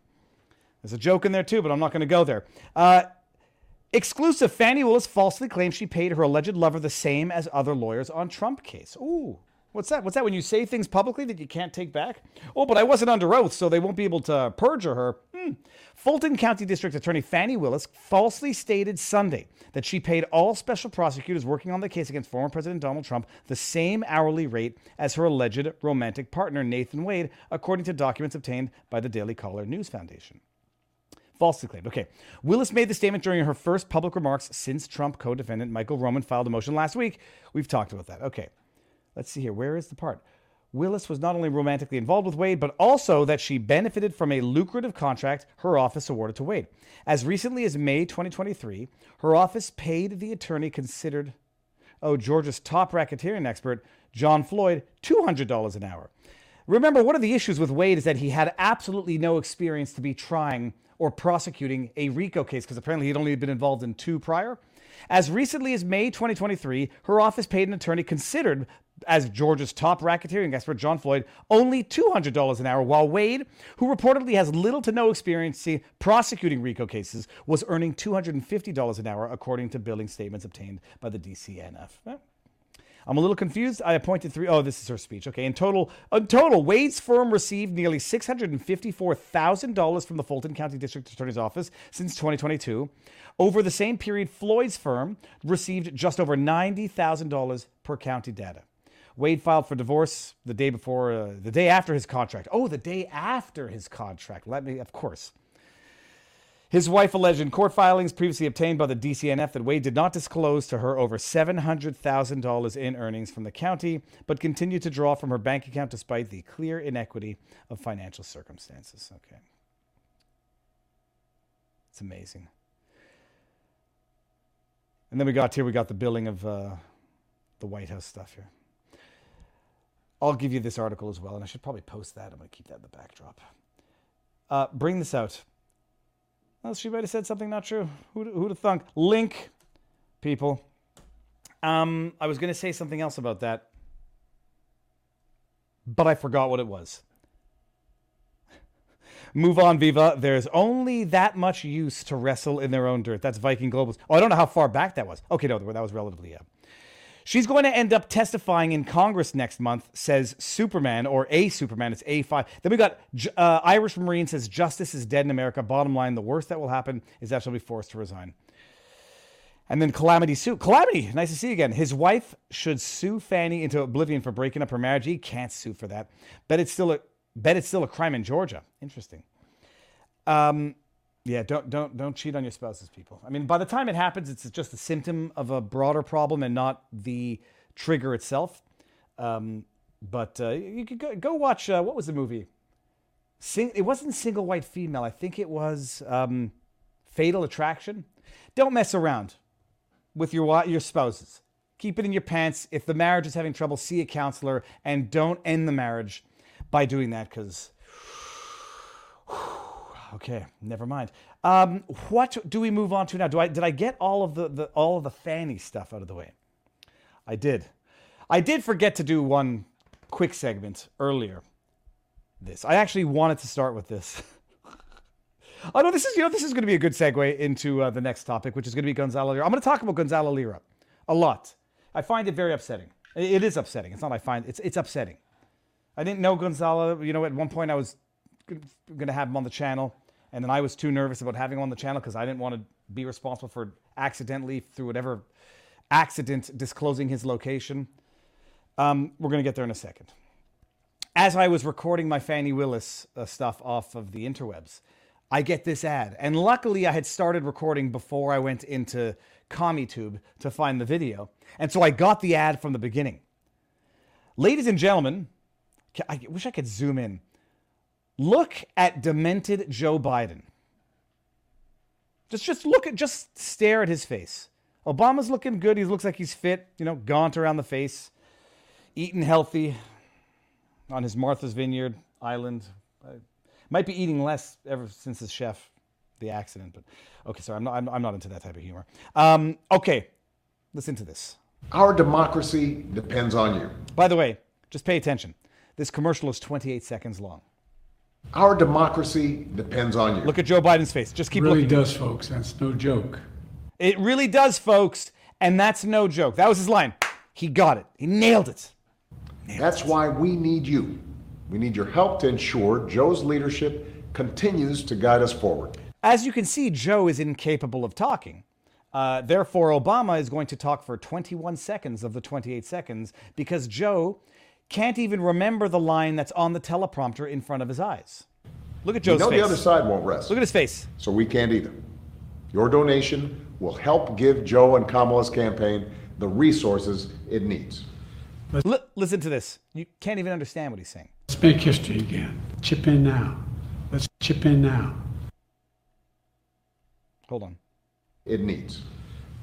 There's a joke in there too, but I'm not going to go there. Uh, exclusive Fani Willis falsely claims she paid her alleged lover the same as other lawyers on Trump case. Ooh. What's that? What's that when you say things publicly that you can't take back? Oh, but I wasn't under oath, so they won't be able to perjure her. Hmm. Fulton County District Attorney Fani Willis falsely stated Sunday that she paid all special prosecutors working on the case against former President Donald Trump the same hourly rate as her alleged romantic partner, Nathan Wade, according to documents obtained by the Daily Caller News Foundation. Falsely claimed. Okay. Willis made the statement during her first public remarks since Trump co defendant Michael Roman filed a motion last week. We've talked about that. Okay. Let's see here. Where is the part? Willis was not only romantically involved with Wade, but also that she benefited from a lucrative contract her office awarded to Wade. As recently as May 2023, her office paid the attorney considered, oh, Georgia's top racketeering expert, John Floyd, $200 an hour. Remember, one of the issues with Wade is that he had absolutely no experience to be trying or prosecuting a RICO case because apparently he'd only been involved in two prior. As recently as May 2023, her office paid an attorney considered as Georgia's top racketeering expert, John Floyd, only $200 an hour, while Wade, who reportedly has little to no experience prosecuting RICO cases, was earning $250 an hour, according to billing statements obtained by the DCNF. I'm a little confused. I appointed three. Oh, this is her speech. Okay. In total, in total, Wade's firm received nearly $654,000 from the Fulton County District Attorney's Office since 2022. Over the same period, Floyd's firm received just over $90,000 per county data. Wade filed for divorce the day before, uh, the day after his contract. Oh, the day after his contract. Let me, of course. His wife alleged in court filings previously obtained by the DCNF that Wade did not disclose to her over $700,000 in earnings from the county, but continued to draw from her bank account despite the clear inequity of financial circumstances. Okay. It's amazing. And then we got here, we got the billing of uh, the White House stuff here. I'll give you this article as well, and I should probably post that. I'm going to keep that in the backdrop. Uh, bring this out. Well, she might have said something not true. Who'd, who'd have thunk? Link, people. Um, I was going to say something else about that, but I forgot what it was. Move on, Viva. There's only that much use to wrestle in their own dirt. That's Viking Globals. Oh, I don't know how far back that was. Okay, no, that was relatively. She's going to end up testifying in Congress next month, says Superman, or a Superman. It's A5. Then we got uh, Irish Marine says justice is dead in America. Bottom line, the worst that will happen is that she'll be forced to resign. And then Calamity Sue. Calamity, nice to see you again. His wife should sue Fani into oblivion for breaking up her marriage. He can't sue for that. Bet it's still a bet it's still a crime in Georgia. Interesting. Um, yeah, don't don't don't cheat on your spouses, people. I mean, by the time it happens, it's just a symptom of a broader problem and not the trigger itself. Um, but uh, you could go, go watch uh, what was the movie? Sing, it wasn't Single White Female. I think it was um, Fatal Attraction. Don't mess around with your your spouses. Keep it in your pants. If the marriage is having trouble, see a counselor and don't end the marriage by doing that because okay, never mind. Um, what do we move on to now? Do I did I get all of the, the all of the Fani stuff out of the way? I did. I did forget to do one quick segment earlier. This I actually wanted to start with this. oh no, this is you know this is going to be a good segue into uh, the next topic, which is going to be Gonzalo Lira. I'm going to talk about Gonzalo Lira a lot. I find it very upsetting. It is upsetting. It's not I find it's it's upsetting. I didn't know Gonzalo. You know, at one point I was going to have him on the channel. And then I was too nervous about having him on the channel because I didn't want to be responsible for accidentally, through whatever accident, disclosing his location. Um, we're going to get there in a second. As I was recording my Fani Willis uh, stuff off of the interwebs, I get this ad. And luckily, I had started recording before I went into CommieTube to find the video. And so I got the ad from the beginning. Ladies and gentlemen, I wish I could zoom in. Look at demented Joe Biden. Just just look at just stare at his face. Obama's looking good. He looks like he's fit, you know, gaunt around the face, eating healthy on his Martha's Vineyard island. might be eating less ever since his chef, the accident. But okay, sorry, I'm not. I'm, I'm not into that type of humor. Um, okay, listen to this. Our democracy depends on you. By the way, just pay attention. This commercial is 28 seconds long. Our democracy depends on you. Look at Joe Biden's face. Just keep it really looking. does, folks. That's no joke. It really does, folks. And that's no joke. That was his line. He got it. He nailed it. Nailed that's it. why we need you. We need your help to ensure Joe's leadership continues to guide us forward. As you can see, Joe is incapable of talking. Uh, therefore, Obama is going to talk for 21 seconds of the 28 seconds because Joe can't even remember the line that's on the teleprompter in front of his eyes. Look at Joe's you know face. the other side won't rest. Look at his face. So we can't either. Your donation will help give Joe and Kamala's campaign the resources it needs. L- listen to this. You can't even understand what he's saying. Let's make history again. Chip in now. Let's chip in now. Hold on. It needs.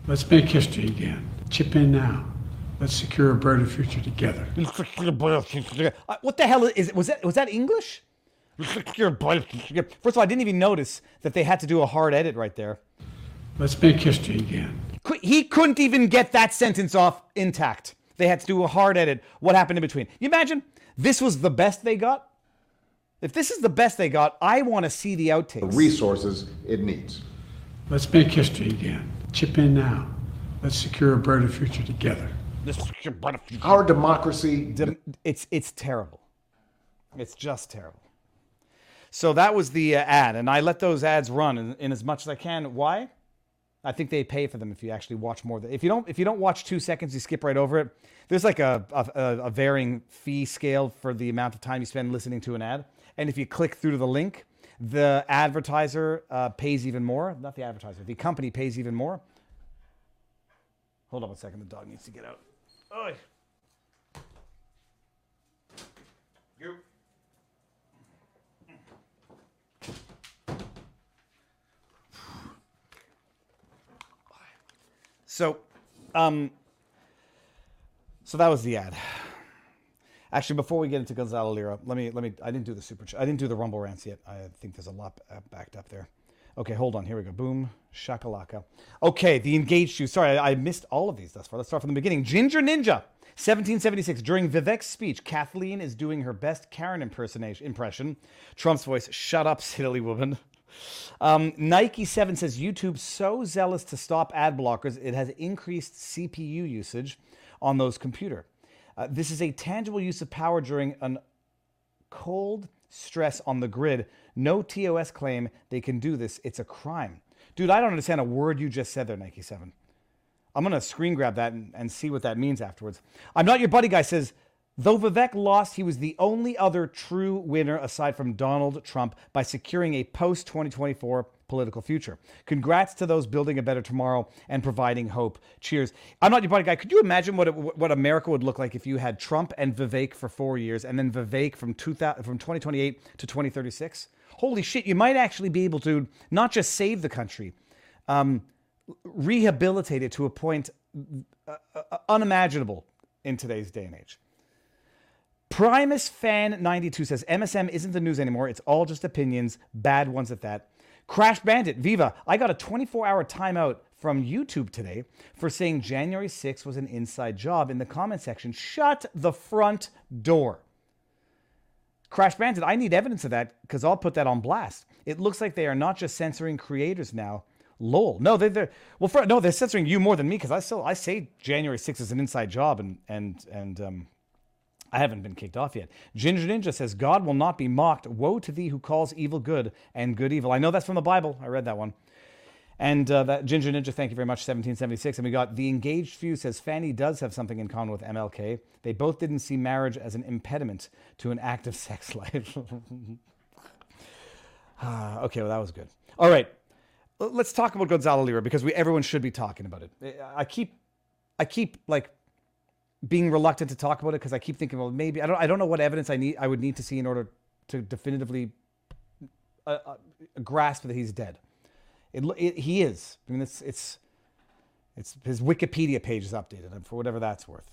Let's make history again. Chip in now. Let's secure a brighter future together. Uh, what the hell is it? Was that was that English? First of all, I didn't even notice that they had to do a hard edit right there. Let's make history again. He couldn't even get that sentence off intact. They had to do a hard edit. What happened in between? You imagine this was the best they got? If this is the best they got, I want to see the outtakes. The resources it needs. Let's make history again. Chip in now. Let's secure a brighter future together. Our democracy. Dem- it's it's terrible. It's just terrible. So that was the uh, ad, and I let those ads run in, in as much as I can. Why? I think they pay for them if you actually watch more. Than, if you don't, if you don't watch two seconds, you skip right over it. There's like a, a, a- a varying fee scale for the amount of time you spend listening to an ad, and if you click through to the link, the advertiser uh, pays even more. Not the advertiser, the company pays even more. Hold on a second. The dog needs to get out. Oi. You. So, um, so that was the ad. Actually, before we get into Gonzalo Lira, let me let me. I didn't do the super. I didn't do the Rumble rants yet. I think there's a lot uh, backed up there. Okay, hold on. Here we go. Boom, shakalaka. Okay, the Engaged Few. Sorry, I, I missed all of these thus far. Let's start from the beginning. Ginger Ninja, 1776. During Vivek's speech, Kathleen is doing her best Karen impersonation impression. Trump's voice. Shut up, silly woman. Um, Nike 7 says YouTube so zealous to stop ad blockers, it has increased CPU usage on those computer. Uh, this is a tangible use of power during an cold stress on the grid. No TOS claim they can do this. It's a crime. Dude, I don't understand a word you just said there, Nike 7. I'm going to screen grab that and, and see what that means afterwards. I'm not your buddy guy says, though Vivek lost, he was the only other true winner aside from Donald Trump by securing a post 2024 political future. Congrats to those building a better tomorrow and providing hope. Cheers. I'm not your buddy guy. Could you imagine what it, what America would look like if you had Trump and Vivek for four years and then Vivek from 2000, from 2028 to 2036? Holy shit! You might actually be able to not just save the country, um, rehabilitate it to a point uh, uh, unimaginable in today's day and age. Primus Fan 92 says MSM isn't the news anymore. It's all just opinions, bad ones at that. Crash Bandit, Viva, I got a 24 hour timeout from YouTube today for saying January 6th was an inside job in the comment section. Shut the front door. Crash Bandit, I need evidence of that because I'll put that on blast. It looks like they are not just censoring creators now. Lol. No, they, they're well. For, no, they're censoring you more than me because I still I say January 6th is an inside job and and and um, I haven't been kicked off yet. Ginger Ninja says, God will not be mocked. Woe to thee who calls evil good and good evil. I know that's from the Bible. I read that one. And uh, that Ginger Ninja, thank you very much, 1776. And we got The Engaged Few says Fani does have something in common with MLK. They both didn't see marriage as an impediment to an active sex life. Ah, okay, well, that was good. All right, let's talk about Gonzalo Lira because we everyone should be talking about it. I keep, I keep like being reluctant to talk about it because I keep thinking, well, maybe I don't, I don't know what evidence I need, I would need to see in order to definitively uh, uh, grasp that he's dead. It, it, he is. I mean, it's it's it's his Wikipedia page is updated, and for whatever that's worth.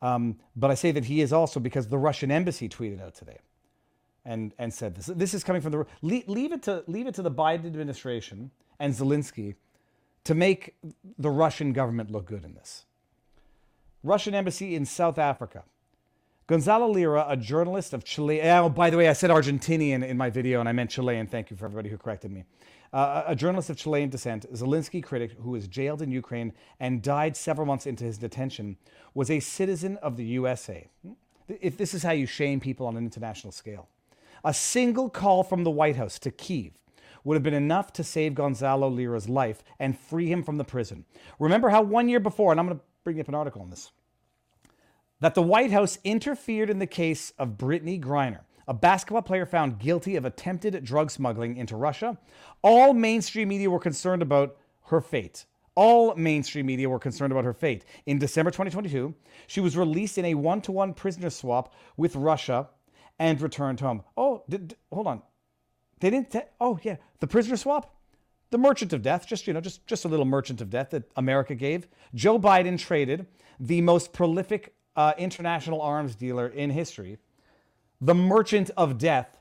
Um, but I say that he is also because the Russian embassy tweeted out today, and and said this. This is coming from the leave, leave it to leave it to the Biden administration and Zelensky to make the Russian government look good in this. Russian embassy in South Africa. Gonzalo Lira, a journalist of Chile. Oh, by the way, I said Argentinian in my video and I meant Chilean. Thank you for everybody who corrected me. Uh, a journalist of Chilean descent, Zelensky critic who was jailed in Ukraine and died several months into his detention, was a citizen of the USA. If this is how you shame people on an international scale, a single call from the White House to Kiev would have been enough to save Gonzalo Lira's life and free him from the prison. Remember how one year before, and I'm going to bring up an article on this, that the White House interfered in the case of Brittney Griner, a basketball player found guilty of attempted drug smuggling into Russia. All mainstream media were concerned about her fate. All mainstream media were concerned about her fate. In December 2022, she was released in a one to one prisoner swap with Russia and returned home. Oh, did, hold on. They didn't. Te- oh, yeah. The prisoner swap? The merchant of death, just you know, just just a little merchant of death that America gave. Joe Biden traded the most prolific uh, international arms dealer in history, the merchant of death,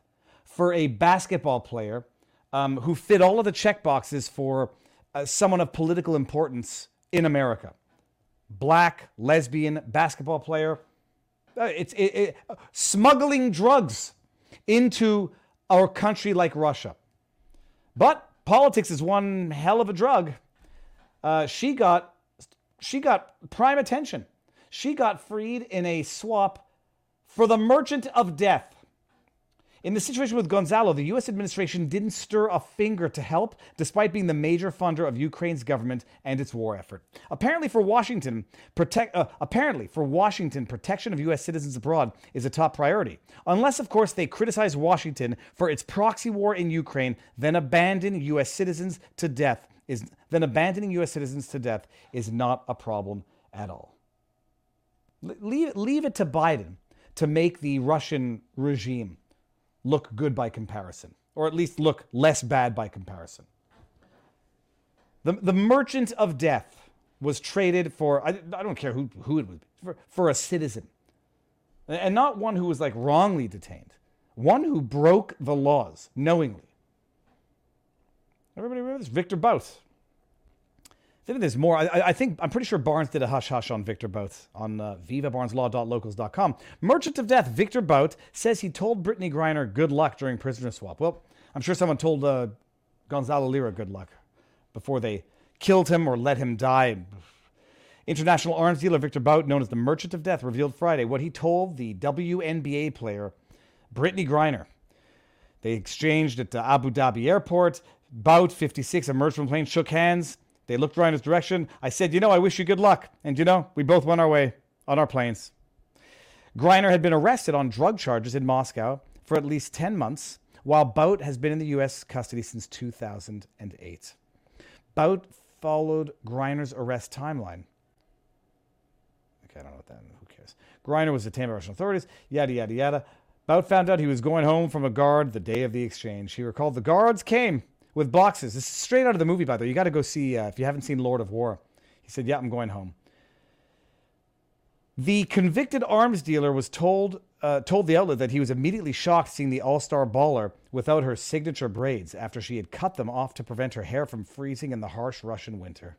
for a basketball player um, who fit all of the check boxes for uh, someone of political importance in America. Black, lesbian, basketball player. Uh, it's it, it, smuggling drugs into our country like Russia. But politics is one hell of a drug. Uh, she got she got prime attention. She got freed in a swap for the merchant of death. In the situation with Gonzalo, the U.S. administration didn't stir a finger to help, despite being the major funder of Ukraine's government and its war effort. Apparently, for Washington, protect. Uh, apparently, for Washington, protection of U.S. citizens abroad is a top priority. Unless, of course, they criticize Washington for its proxy war in Ukraine, then abandon U.S. citizens to death is then abandoning U.S. citizens to death is not a problem at all. Leave, leave it to Biden to make the Russian regime look good by comparison, or at least look less bad by comparison. The, the merchant of death was traded for, I, I don't care who, who it would be, for, for a citizen. And not one who was like wrongly detained, one who broke the laws knowingly. Everybody remember this? Victor Bout. I think there's more. I, I, think I'm pretty sure Barnes did a hush hush on Victor Bout on uh, vivabarneslaw.locals.com. Merchant of Death Victor Bout says he told Brittney Griner good luck during prisoner swap. Well, I'm sure someone told uh, Gonzalo Lira good luck before they killed him or let him die. International arms dealer Victor Bout, known as the Merchant of Death, revealed Friday what he told the WNBA player Brittany Griner. They exchanged at the Abu Dhabi airport. Bout, 56, emerged from the plane, shook hands. They looked Griner's direction. I said, You know, I wish you good luck. And you know, we both went our way on our planes. Griner had been arrested on drug charges in Moscow for at least 10 months, while Bout has been in the U.S. custody since 2008. Bout followed Griner's arrest timeline. Okay, I don't know what that means. Who cares? Griner was detained by Russian authorities, yada, yada, yada. Bout found out he was going home from a guard the day of the exchange. He recalled the guards came with boxes. This is straight out of the movie, by the way. You got to go see uh, if you haven't seen Lord of War. He said, "Yeah, I'm going home." The convicted arms dealer was told uh, told the outlet that he was immediately shocked seeing the all-star baller without her signature braids after she had cut them off to prevent her hair from freezing in the harsh Russian winter.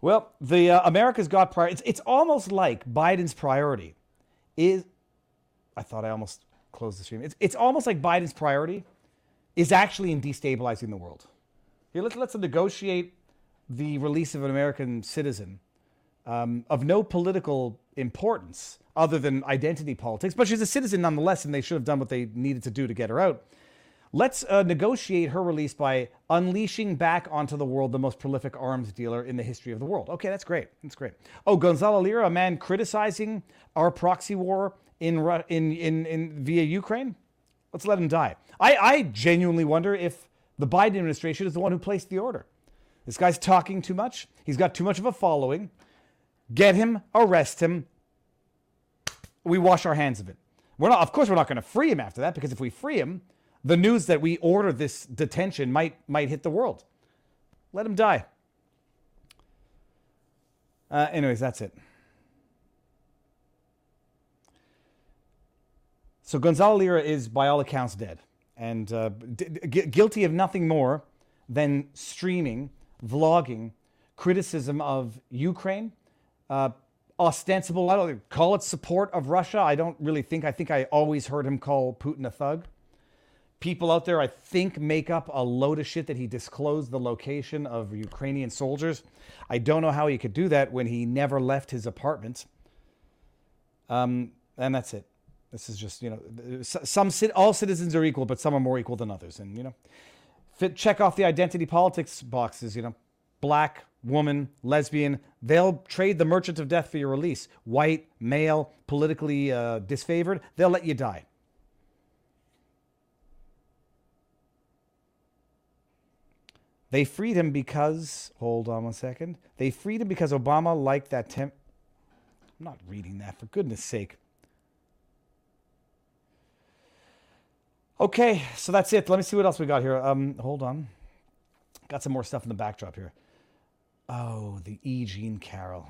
Well, the uh, America's got priority. It's, it's almost like Biden's priority is. I thought I almost closed the stream. It's, it's almost like Biden's priority is actually in destabilizing the world. Here, let's, let's negotiate the release of an American citizen um, of no political importance other than identity politics, but she's a citizen nonetheless, and they should have done what they needed to do to get her out. Let's uh, negotiate her release by unleashing back onto the world the most prolific arms dealer in the history of the world. Okay, that's great. That's great. Oh, Gonzalo Lira, a man criticizing our proxy war in, in, in, in via Ukraine. Let's let him die. I, I genuinely wonder if the Biden administration is the one who placed the order. This guy's talking too much. He's got too much of a following. Get him, arrest him. We wash our hands of it. We're not, of course, we're not going to free him after that because if we free him, the news that we ordered this detention might might hit the world. Let him die. Uh, anyways, that's it. So Gonzalo Lira is, by all accounts, dead and uh, guilty of nothing more than streaming, vlogging, criticism of Ukraine, uh, ostensible, I don't call it support of Russia. I don't really think, I think I always heard him call Putin a thug. People out there, I think, make up a load of shit that he disclosed the location of Ukrainian soldiers. I don't know how he could do that when he never left his apartment. Um, and that's it. This is just, you know, some all citizens are equal, but some are more equal than others. And, you know, fit, check off the identity politics boxes, you know, black, woman, lesbian, they'll trade the merchant of death for your release. White, male, politically uh, disfavored, they'll let you die. They freed him because, hold on one second. They freed him because Obama liked that temp. I'm not reading that, for goodness sake. Okay, so that's it. Let me see what else we got here. Um, hold on. Got some more stuff in the backdrop here. Oh, the E. Jean Carroll.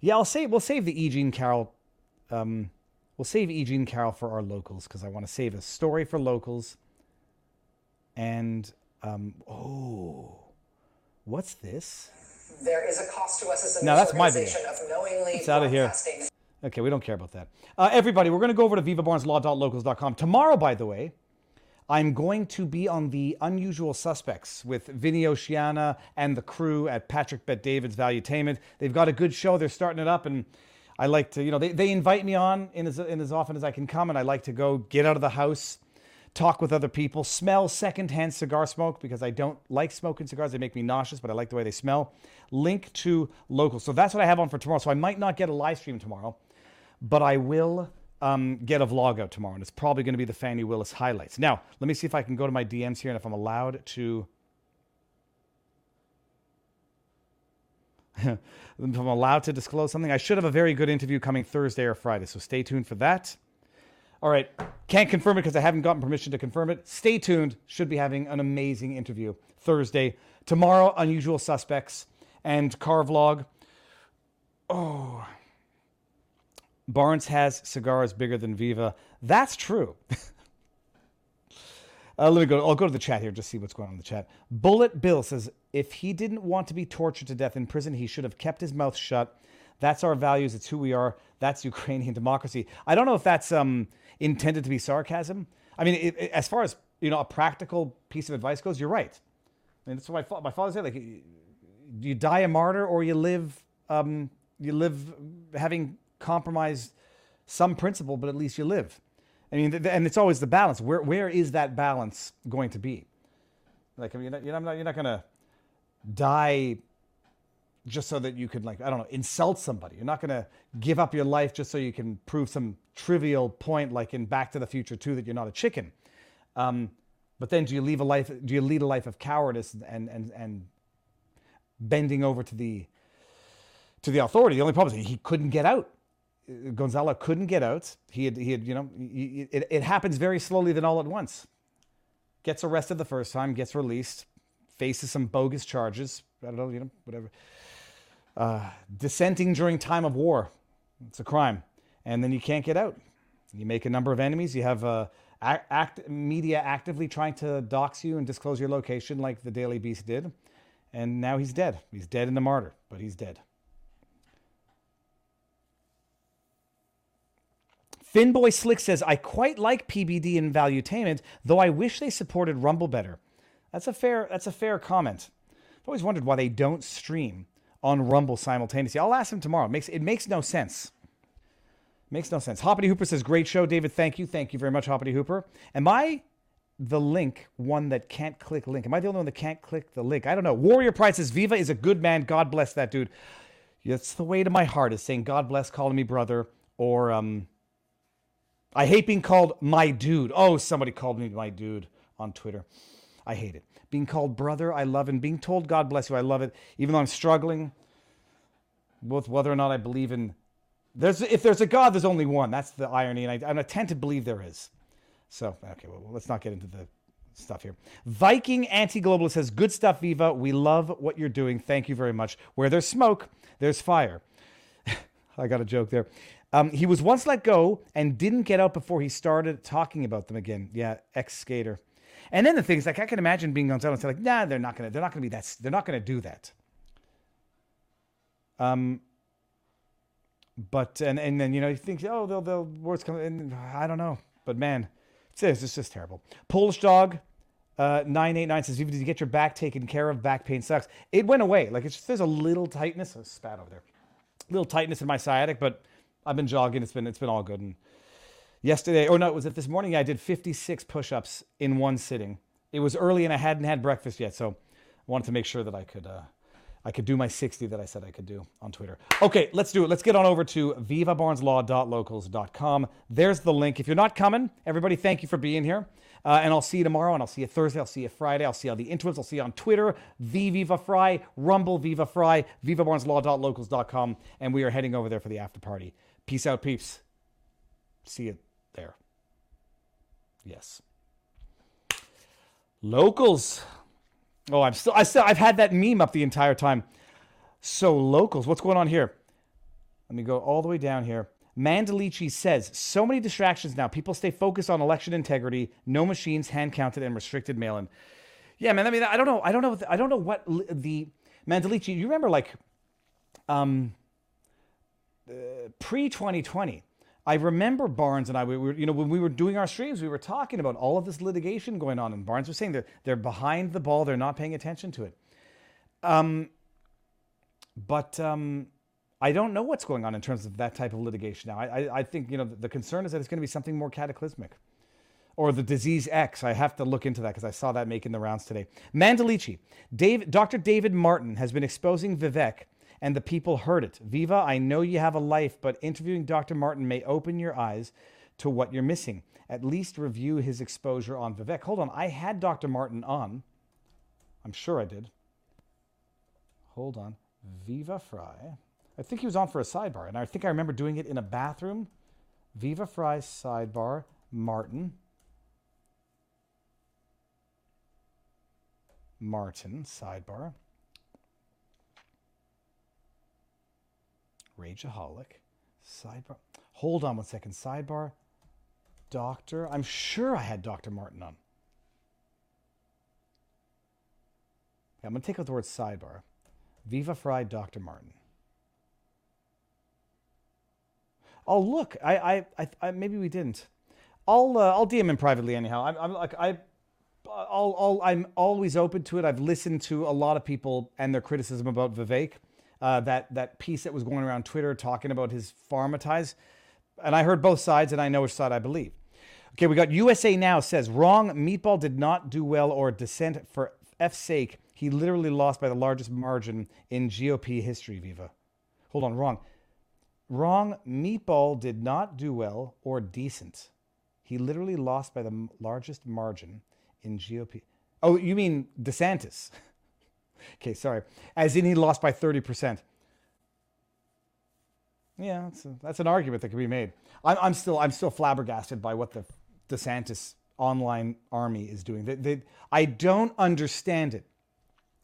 Yeah, I'll save. we'll save the E. Jean Carroll. Um, we'll save E. Jean Carroll for our locals because I want to save a story for locals. And um, oh, what's this? There is a cost to us as a No, that's my video. organization of knowingly It's out of here. Okay, we don't care about that. Uh, everybody, we're going to go over to vivabarneslaw.locals.com. Tomorrow, by the way, I'm going to be on the Unusual Suspects with Vinnie Oshana and the crew at Patrick Bet David's Valuetainment. They've got a good show. They're starting it up, and I like to, you know, they, they invite me on in as, in as often as I can come, and I like to go get out of the house, talk with other people, smell secondhand cigar smoke because I don't like smoking cigars. They make me nauseous, but I like the way they smell. Link to local. So that's what I have on for tomorrow. So I might not get a live stream tomorrow, but I will um, get a vlog out tomorrow, and it's probably going to be the Fani Willis highlights. Now, let me see if I can go to my DMs here and if I'm allowed to. if I'm allowed to disclose something, I should have a very good interview coming Thursday or Friday, so stay tuned for that. All right, can't confirm it because I haven't gotten permission to confirm it. Stay tuned. Should be having an amazing interview Thursday. Tomorrow, unusual suspects and car vlog. Oh, Barnes has cigars bigger than Viva. That's true. uh, let me go. I'll go to the chat here just see what's going on in the chat. Bullet Bill says if he didn't want to be tortured to death in prison, he should have kept his mouth shut. That's our values. It's who we are. That's Ukrainian democracy. I don't know if that's um, intended to be sarcasm. I mean, it, it- as far as you know, a practical piece of advice goes, you're right. I mean, that's what my, my father said. Like, you- you die a martyr, or you live um, you live having compromised some principle, but at least you live. I mean, th- and it's always the balance. Where where is that balance going to be? Like, I mean, you're not, you're not, you're not going to die just so that you can, like, I don't know, insult somebody. You're not going to give up your life just so you can prove some trivial point, like in Back to the Future 2, that you're not a chicken. Um, but then, do you leave a life? Do you lead a life of cowardice and and and bending over to the to the authority? The only problem is he couldn't get out. Gonzalo couldn't get out. He had, he had, you know, it, it happens very slowly, then all at once. Gets arrested the first time, gets released, faces some bogus charges. I don't know, you know, whatever. Uh, dissenting during time of war, it's a crime, and then you can't get out. You make a number of enemies. You have uh, act, media actively trying to dox you and disclose your location, like the Daily Beast did, and now he's dead. He's dead in the martyr, but he's dead. Finboy Slick says, I quite like PBD and Valuetainment, though I wish they supported Rumble better. That's a fair that's a fair comment. I've always wondered why they don't stream on Rumble simultaneously. I'll ask them tomorrow. It makes it makes no sense. Makes no sense. Hoppity Hooper says, Great show, David. Thank you. Thank you very much, Hoppity Hooper. Am I the link one that can't click link? Am I the only one that can't click the link? I don't know. Warrior Pride says, Viva is a good man. God bless that dude. That's the way to my heart is saying, God bless calling me brother or um, I hate being called my dude. Oh, somebody called me my dude on Twitter. I hate it. Being called brother, I love, and being told God bless you, I love it. Even though I'm struggling with whether or not I believe in there's if there's a God, there's only one. That's the irony, and I, and I tend to believe there is. So okay, well let's not get into the stuff here. Viking anti-globalist says, "Good stuff, Viva. We love what you're doing. Thank you very much. Where there's smoke, there's fire." I got a joke there. Um, he was once let go and didn't get out before he started talking about them again. Yeah, ex skater. And then the thing is, like, I can imagine being Gonzalo and say, like, nah, they're not gonna, they're not gonna be that, they're not gonna do that. Um, but and and then you know you think, oh, they'll they'll words come, and I don't know, but man, it's it's just, terrible. Polish dog. Uh, 989 says, did you get your back taken care of? Back pain sucks. It went away. Like, it's just, there's a little tightness. Oh, spat over there A little tightness in my sciatic, but I've been jogging. It's been it's been all good. And yesterday, or no, it was it this morning. I did 56 push-ups in one sitting. It was early and I hadn't had breakfast yet, so I wanted to make sure that I could uh, I could do my 60 that I said I could do on Twitter. Okay, let's do it. Let's get on over to vivabarneslaw.locals.com. There's the link. If you're not coming, everybody, thank you for being here. Uh, and I'll see you tomorrow, and I'll see you Thursday, I'll see you Friday, I'll see you on the interwebs, I'll see you on Twitter, the Viva Frei, Rumble Viva Frei, vivabarneslaw.locals.com, and we are heading over there for the after party. Peace out, peeps. See you there. Yes. Locals. Oh, I'm still, I still, I've had that meme up the entire time. So locals, what's going on here? Let me go all the way down here. Mandalici says so many distractions now. People stay focused on election integrity, no machines, hand counted, and restricted mail in. Yeah, man. I mean, I don't know. I don't know. I don't know what the Mandalici. You remember like, um, pre 2020. I remember Barnes and I, we were, you know, when we were doing our streams, we were talking about all of this litigation going on, and Barnes was saying they're they're behind the ball, they're not paying attention to it. Um, but um, I don't know what's going on in terms of that type of litigation now. I, I, I think you know the, the concern is that it's going to be something more cataclysmic, or the disease X. I have to look into that because I saw that making the rounds today. Mandalici, Dave, Dr. David Martin has been exposing Vivek, and the people heard it. Viva, I know you have a life, but interviewing Dr. Martin may open your eyes to what you're missing. At least review his exposure on Vivek. Hold on, I had Dr. Martin on. I'm sure I did. Hold on. Viva Frei. I think he was on for a sidebar, and I think I remember doing it in a bathroom. Viva Frei sidebar, Martin. Martin sidebar. Rageaholic sidebar. Hold on one second. Sidebar. Doctor. I'm sure I had Dr. Martin on. Okay, I'm going to take out the word sidebar. Viva Frei, Dr. Martin. Oh look, I, I, I, I maybe we didn't. I'll, uh, I'll DM him privately anyhow. I'm, I'm like I, I'll, I'll, I'm always open to it. I've listened to a lot of people and their criticism about Vivek. Uh, that that piece that was going around Twitter talking about his pharma ties, and I heard both sides, and I know which side I believe. Okay, we got USA Now says wrong. Meatball did not do well or dissent for F's sake. He literally lost by the largest margin in GOP history. Viva. Hold on, wrong. Wrong. Meatball did not do well or decent. He literally lost by the largest margin in GOP. Oh, you mean DeSantis? okay, sorry. As in he lost by 30%. Yeah, that's, a, that's an argument that can be made. I'm, I'm still I'm still flabbergasted by what the DeSantis online army is doing. They, they, I don't understand it.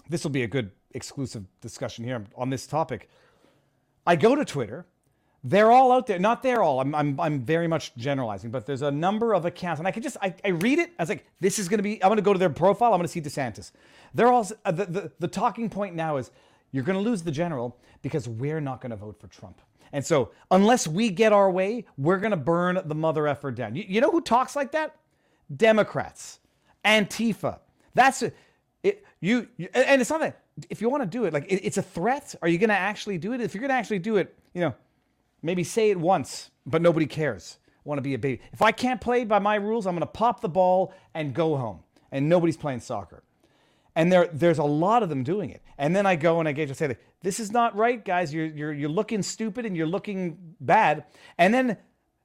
This will be a good exclusive discussion here on this topic. I go to Twitter. They're all out there. Not they're all. I'm, I'm, I'm very much generalizing, but there's a number of accounts, and I can just I, I read it. I was like, this is going to be. I'm going to go to their profile. I'm going to see DeSantis. They're all uh, the, the the talking point now is you're going to lose the general because we're not going to vote for Trump. And so unless we get our way, we're going to burn the mother effer down. You, you know who talks like that? Democrats, Antifa. That's it. You, you and it's not that if you want to do it, like it, it's a threat. Are you going to actually do it? If you're going to actually do it, you know, maybe say it once, but nobody cares. I want to be a baby. If I can't play by my rules, I'm going to pop the ball and go home, and nobody's playing soccer. And there, there's a lot of them doing it. And then I go and I get to say, this is not right, guys. You're, you're, you're looking stupid and you're looking bad. And then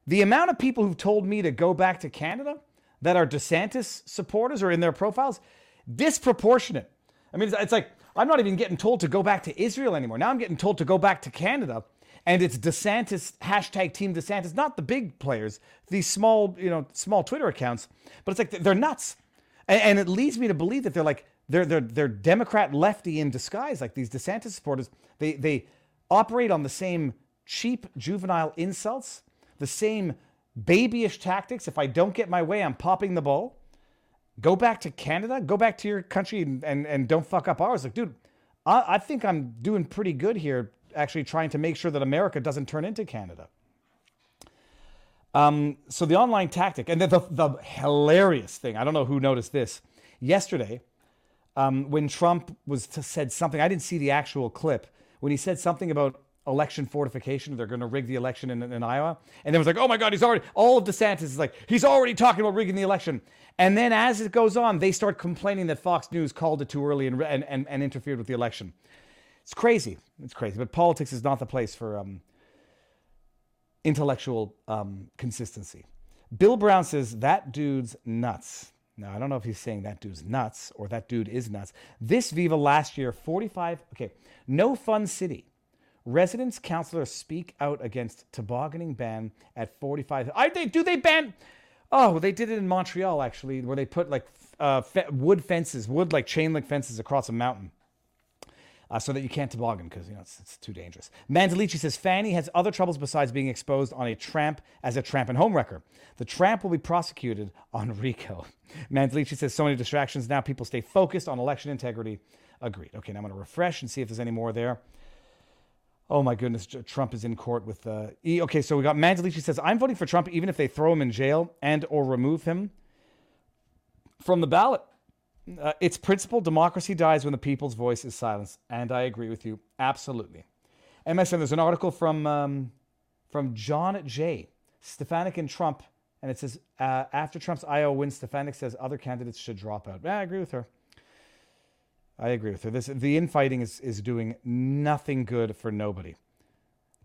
the amount of people who've told me to go back to Canada that are DeSantis supporters or in their profiles, disproportionate. I mean, it's, it's like I'm not even getting told to go back to Israel anymore. Now I'm getting told to go back to Canada, and it's DeSantis hashtag Team DeSantis, not the big players, these small, you know, small Twitter accounts. But it's like they're nuts, and, and it leads me to believe that they're like they're they're they're Democrat lefty in disguise, like these DeSantis supporters. They they operate on the same cheap juvenile insults, the same babyish tactics. If I don't get my way, I'm popping the ball. Go back to Canada, go back to your country and, and, and don't fuck up ours. Like, dude, I, I think I'm doing pretty good here, actually trying to make sure that America doesn't turn into Canada. Um, so the online tactic, and the, the, the hilarious thing, I don't know who noticed this. Yesterday, um, when Trump was to, said something, I didn't see the actual clip, when he said something about election fortification, they're going to rig the election in, in Iowa, and it was like, oh my God, he's already, all of DeSantis is like, he's already talking about rigging the election. And then as it goes on, they start complaining that Fox News called it too early and, and, and, and interfered with the election. It's crazy. It's crazy. But politics is not the place for um, intellectual um, consistency. Bill Brown says that dude's nuts. Now, I don't know if he's saying that dude's nuts or that dude is nuts. This Viva last year, 45, okay, no fun city. Residents councilors speak out against tobogganing ban at 45. I, they, do they ban? Oh, they did it in Montreal actually, where they put like uh, fe- wood fences, wood like chain link fences across a mountain. Uh, so that you can't toboggan because you know it's, it's too dangerous. Mandalici says Fani has other troubles besides being exposed on a tramp as a tramp and homewrecker. The tramp will be prosecuted on RICO. Mandalici says so many distractions now. People stay focused on election integrity. Agreed. Okay, now I'm going to refresh and see if there's any more there. Oh my goodness, Trump is in court with uh, E. Okay, so we got Mandalici says I'm voting for Trump even if they throw him in jail and or remove him from the ballot. Uh, it's principle democracy dies when the people's voice is silenced, and I agree with you absolutely. MSN, there's an article from um, from John J. Stefanik and Trump, and it says uh, after Trump's Iowa win, Stefanik says other candidates should drop out. Yeah, I agree with her. I agree with her. This the infighting is is doing nothing good for nobody.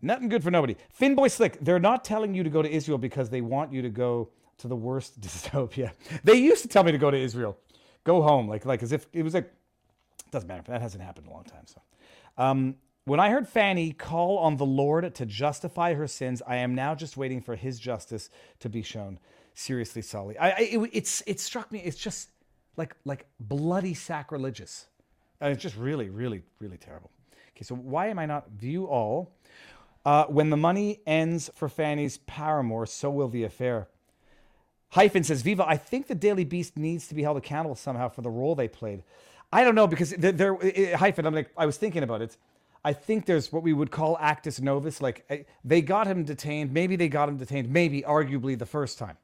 Nothing good for nobody. Finboy Slick, they're not telling you to go to Israel because they want you to go to the worst dystopia. They used to tell me to go to Israel. Go home. Like like as if it was like doesn't matter. That hasn't happened in a long time. So um when I heard Fani call on the Lord to justify her sins, I am now just waiting for his justice to be shown. Seriously, Sully. I, I it, it's it struck me. It's just like like bloody sacrilegious. And it's just really, really, really terrible. Okay, so why am I not view all? Uh, when the money ends for Fani's paramour, so will the affair. Hyphen says, Viva, I think the Daily Beast needs to be held accountable somehow for the role they played. I don't know because there, hyphen. I'm like, I was thinking about it. I think there's what we would call actus novus. Like eh, they got him detained. Maybe they got him detained. Maybe arguably the first time.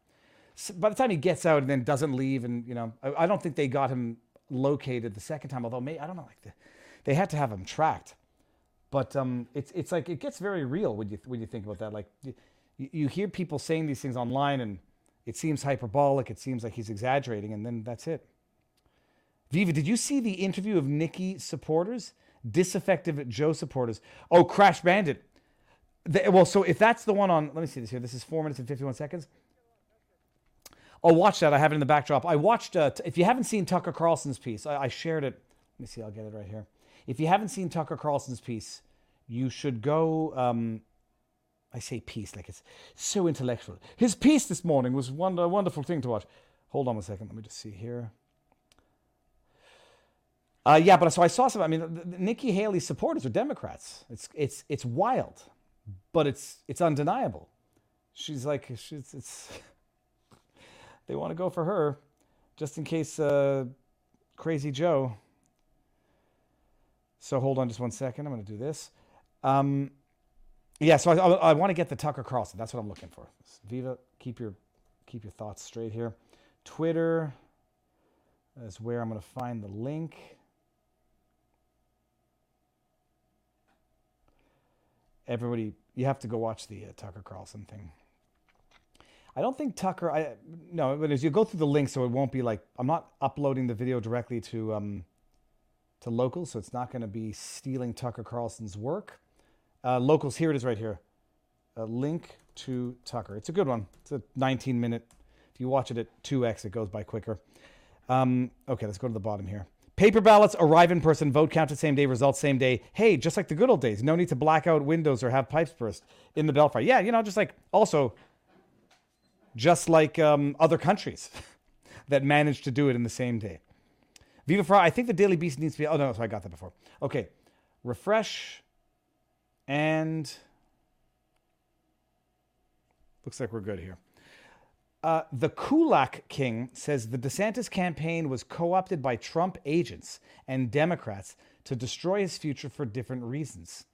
S by the time he gets out and then doesn't leave, and you know, I, I don't think they got him located the second time. Although, I don't know, like the, they had to have him tracked. But um, it's it's like it gets very real when you when you think about that. Like you, you hear people saying these things online, and it seems hyperbolic. It seems like he's exaggerating, and then that's it. Viva, did you see the interview of Nikki supporters, disaffective Joe supporters? Oh, Crash Bandit. The- well, so if that's the one on, let me see this here. This is four minutes and fifty-one seconds. Oh, watch that. I have it in the backdrop. I watched. Uh, if you haven't seen Tucker Carlson's piece, I, I shared it. Let me see. I'll get it right here. If you haven't seen Tucker Carlson's piece, you should go. Um, I say peace like it's so intellectual. His piece this morning was one a wonderful thing to watch. Hold on a second. Let me just see here. Uh, yeah, but so I saw some. I mean, the- the Nikki Haley's supporters are Democrats. It's it's it's wild, but it's it's undeniable. She's like she's it's. They want to go for her, just in case uh, Crazy Joe. So hold on just one second. I'm going to do this. Um, yeah, so I, I, I want to get the Tucker Carlson. That's what I'm looking for. Viva, keep your keep your thoughts straight here. Twitter is where I'm going to find the link. Everybody, you have to go watch the uh, Tucker Carlson thing. I don't think Tucker. I no, but as you go through the link, so it won't be like I'm not uploading the video directly to um, to locals, so it's not going to be stealing Tucker Carlson's work. Uh, locals, here it is right here. A link to Tucker. It's a good one. It's a 19 minute. If you watch it at 2x, it goes by quicker. Um, okay, let's go to the bottom here. Paper ballots arrive in person, vote counted same day, results same day. Hey, just like the good old days. No need to black out windows or have pipes burst in the Belfry. Yeah, you know, just like also, just like um, other countries that managed to do it in the same day. Viva Frei, I think the Daily Beast needs to be. Oh, no, so I got that before. Okay, refresh. And looks like we're good here. Uh, the Kulak King says the DeSantis campaign was co opted by Trump agents and Democrats to destroy his future for different reasons.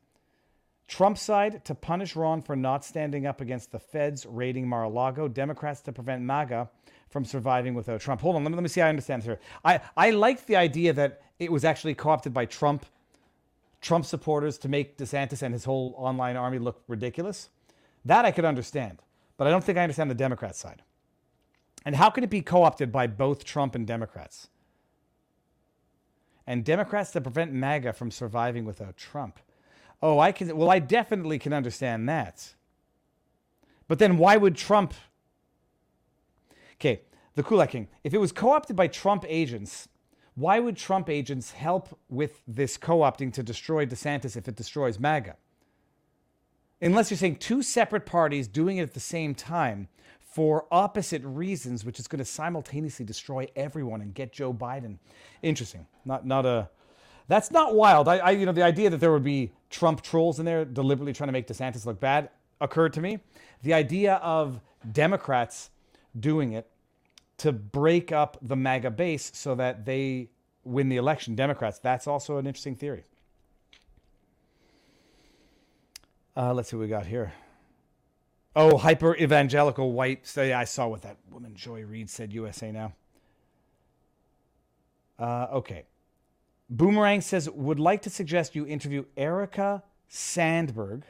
Trump's side to punish Ron for not standing up against the feds raiding Mar a Lago, Democrats to prevent MAGA from surviving without Trump. Hold on, let me, let me see I understand this here. I, I like the idea that it was actually co opted by Trump Trump supporters to make DeSantis and his whole online army look ridiculous. That I could understand, but I don't think I understand the Democrat side. And how can it be co opted by both Trump and Democrats? And Democrats to prevent MAGA from surviving without Trump. Oh, I can. Well, I definitely can understand that. But then why would Trump? Okay, the Kulak King. If it was co opted by Trump agents, why would Trump agents help with this co opting to destroy DeSantis if it destroys MAGA? Unless you're saying two separate parties doing it at the same time for opposite reasons, which is going to simultaneously destroy everyone and get Joe Biden. Interesting. Not not a That's not wild. I, I, you know, the idea that there would be Trump trolls in there deliberately trying to make DeSantis look bad occurred to me. The idea of Democrats doing it to break up the MAGA base so that they win the election, Democrats, that's also an interesting theory. Uh, let's see what we got here. Oh, hyper evangelical white. So yeah, I saw what that woman Joy Reid said. USA Now. Uh, okay. Boomerang says would like to suggest you interview Erica Sandberg,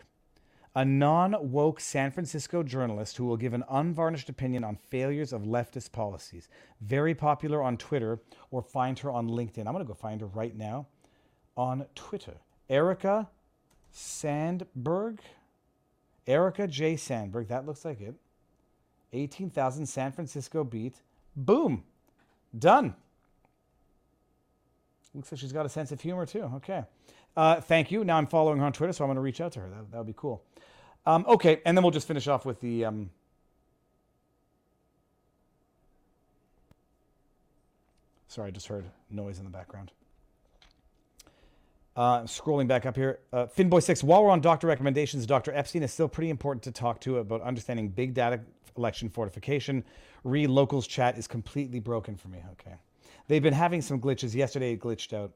a non-woke San Francisco journalist who will give an unvarnished opinion on failures of leftist policies. Very popular on Twitter, or find her on LinkedIn. I'm going to go find her right now on Twitter. Erica Sandberg. Erica J. Sandberg. That looks like it. 18,000 San Francisco beat. Boom. Done. Looks like she's got a sense of humor too. Okay. Uh, thank you. Now I'm following her on Twitter, so I'm going to reach out to her. That, would be cool. Um, okay. And then we'll just finish off with the. Um, sorry, I just heard noise in the background. Uh, scrolling back up here, uh, Finboy6. While we're on doctor recommendations, Dr. Epstein is still pretty important to talk to about understanding big data election fortification. Re locals chat is completely broken for me. Okay. They've been having some glitches. Yesterday it glitched out.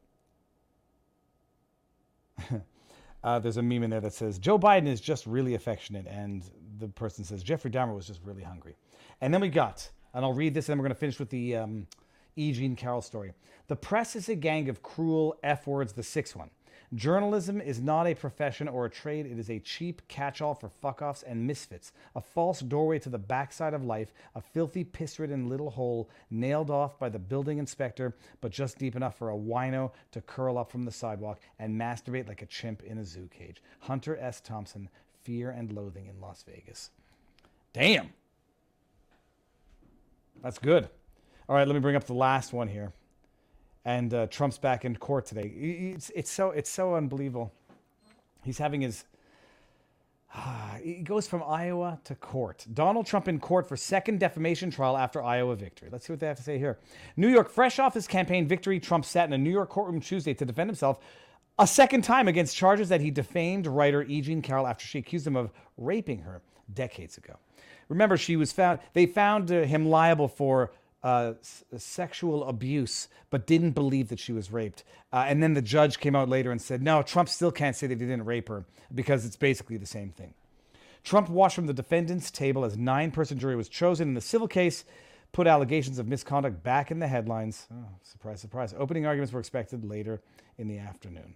uh, there's a meme in there that says Joe Biden is just really affectionate, and the person says Jeffrey Dahmer was just really hungry. And then we got, and I'll read this, and then we're going to finish with the um, E. Jean Carroll story. The press is a gang of cruel F words, the sixth one. Journalism is not a profession or a trade. It is a cheap catch all for fuck offs and misfits, a false doorway to the backside of life, a filthy, piss ridden little hole nailed off by the building inspector, but just deep enough for a wino to curl up from the sidewalk and masturbate like a chimp in a zoo cage. Hunter S. Thompson, Fear and Loathing in Las Vegas. Damn. That's good. All right, let me bring up the last one here and uh, Trump's back in court today. It's, it's so it's so unbelievable. He's having his. Uh, he goes from Iowa to court. Donald Trump in court for second defamation trial after Iowa victory. Let's see what they have to say here. New York, fresh off his campaign victory, Trump sat in a New York courtroom Tuesday to defend himself a second time against charges that he defamed writer E. Jean Carroll after she accused him of raping her decades ago. Remember, she was found. They found uh, him liable for uh, s- sexual abuse, but didn't believe that she was raped. Uh, and then the judge came out later and said, no, Trump still can't say that he didn't rape her because it's basically the same thing. Trump watched from the defendant's table as nine person jury was chosen in the civil case, put allegations of misconduct back in the headlines. Oh, surprise, surprise. Opening arguments were expected later in the afternoon.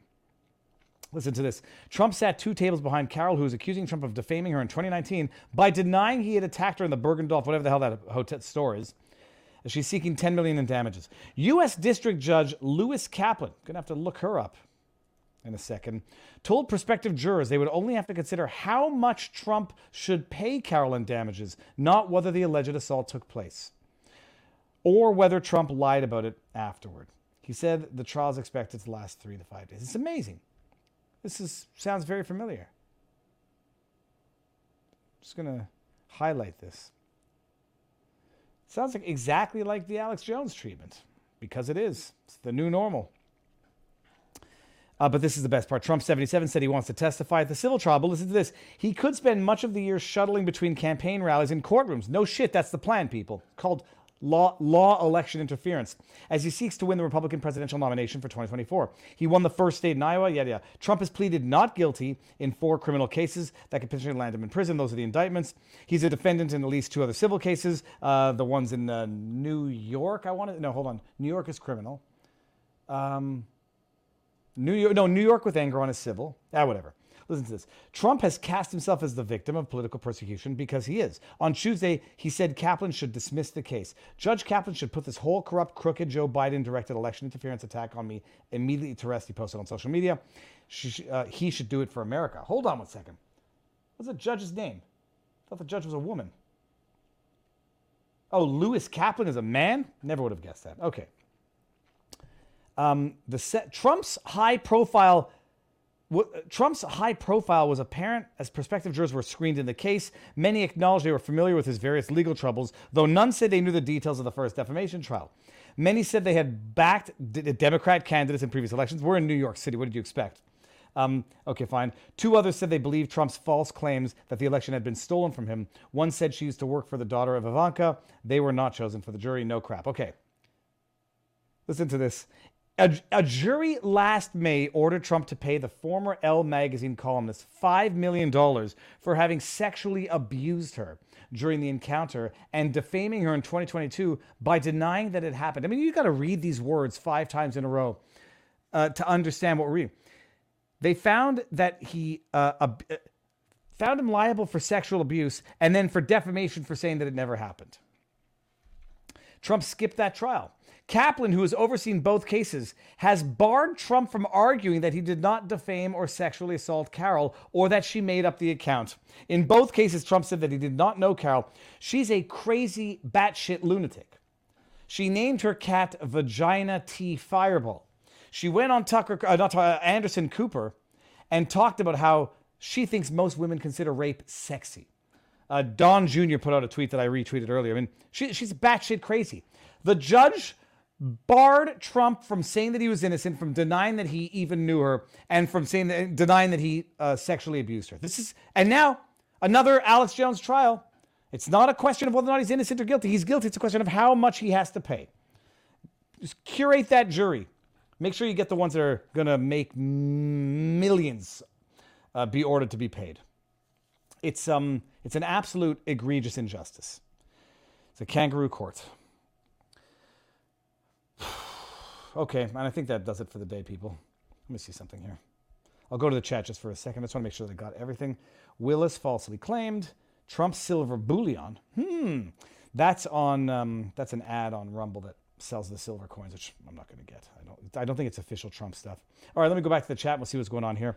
Listen to this. Trump sat two tables behind Carroll, who was accusing Trump of defaming her in 2019 by denying he had attacked her in the Bergendorf, whatever the hell that hotel store is. She's seeking 10 million in damages. U.S. District Judge Lewis Kaplan, gonna have to look her up in a second, told prospective jurors they would only have to consider how much Trump should pay Carolyn damages, not whether the alleged assault took place, or whether Trump lied about it afterward. He said the trial is expected to last three to five days. It's amazing. This is sounds very familiar. Just gonna highlight this. Sounds like exactly like the Alex Jones treatment, because it is. It's the new normal. Uh, but this is the best part. Trump 77 said he wants to testify at the civil trial. But listen to this. He could spend much of the year shuttling between campaign rallies and courtrooms. No shit, that's the plan, people. Called law, law election interference as he seeks to win the Republican presidential nomination for 2024. He won the first state in Iowa. Yeah, yeah. Trump has pleaded not guilty in four criminal cases that could potentially land him in prison. Those are the indictments. He's a defendant in at least two other civil cases. Uh, the ones in uh, New York, I want to, no, hold on. New York is criminal. Um, New York, no, New York with Engoron is civil. Ah, whatever. Listen to this. Trump has cast himself as the victim of political persecution because he is. On Tuesday, he said Kaplan should dismiss the case. Judge Kaplan should put this whole corrupt, crooked Joe Biden directed election interference attack on me immediately to rest. He posted on social media. She, uh, he should do it for America. Hold on one second. What's the judge's name? I thought the judge was a woman. Oh, Lewis Kaplan is a man? Never would have guessed that. Okay. Um, the set, Trump's high profile what, Trump's high profile was apparent as prospective jurors were screened in the case. Many acknowledged they were familiar with his various legal troubles, though none said they knew the details of the first defamation trial. Many said they had backed d- Democrat candidates in previous elections. We're in New York City. What did you expect? Um, okay, fine. Two others said they believed Trump's false claims that the election had been stolen from him. One said she used to work for the daughter of Ivanka. They were not chosen for the jury. No crap. Okay. Listen to this. A, a jury last May ordered Trump to pay the former Elle magazine columnist $5 million for having sexually abused her during the encounter and defaming her in 2022 by denying that it happened. I mean, you got to read these words five times in a row uh, to understand what we're reading. They found that he uh, ab- uh, found him liable for sexual abuse and then for defamation for saying that it never happened. Trump skipped that trial. Kaplan, who has overseen both cases, has barred Trump from arguing that he did not defame or sexually assault Carroll or that she made up the account. In both cases, Trump said that he did not know Carroll. She's a crazy, batshit lunatic. She named her cat Vagina T Fireball. She went on Tucker, uh, not uh, Anderson Cooper, and talked about how she thinks most women consider rape sexy. Uh, Don Jr. put out a tweet that I retweeted earlier. I mean, she, she's batshit crazy. The judge barred Trump from saying that he was innocent, from denying that he even knew her, and from saying that, denying that he uh, sexually abused her. This is, and now another Alex Jones trial. It's not a question of whether or not he's innocent or guilty. He's guilty. It's a question of how much he has to pay. Just curate that jury. Make sure you get the ones that are going to make millions uh, be ordered to be paid. It's um, it's an absolute egregious injustice. It's a kangaroo court. Okay, and I think that does it for the day, people. Let me see something here. I'll go to the chat just for a second. I just want to make sure they got everything. Willis falsely claimed Trump silver bullion. Hmm, that's on. Um, that's an ad on Rumble that sells the silver coins, which I'm not going to get. I don't. I don't think it's official Trump stuff. All right, let me go back to the chat. We'll see what's going on here.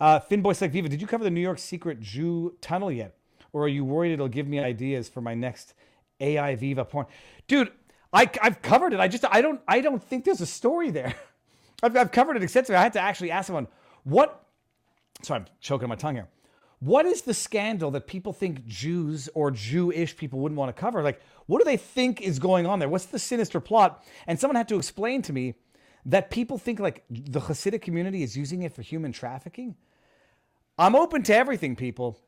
Uh, Finboy Select Viva, did you cover the New York secret Jew tunnel yet, or are you worried it'll give me ideas for my next AI Viva porn? Dude, I, I've covered it. I just I don't I don't think there's a story there. I've, I've covered it extensively. I had to actually ask someone what. Sorry, I'm choking my tongue here. What is the scandal that people think Jews or Jewish people wouldn't want to cover? Like, what do they think is going on there? What's the sinister plot? And someone had to explain to me that people think like the Hasidic community is using it for human trafficking. I'm open to everything, people.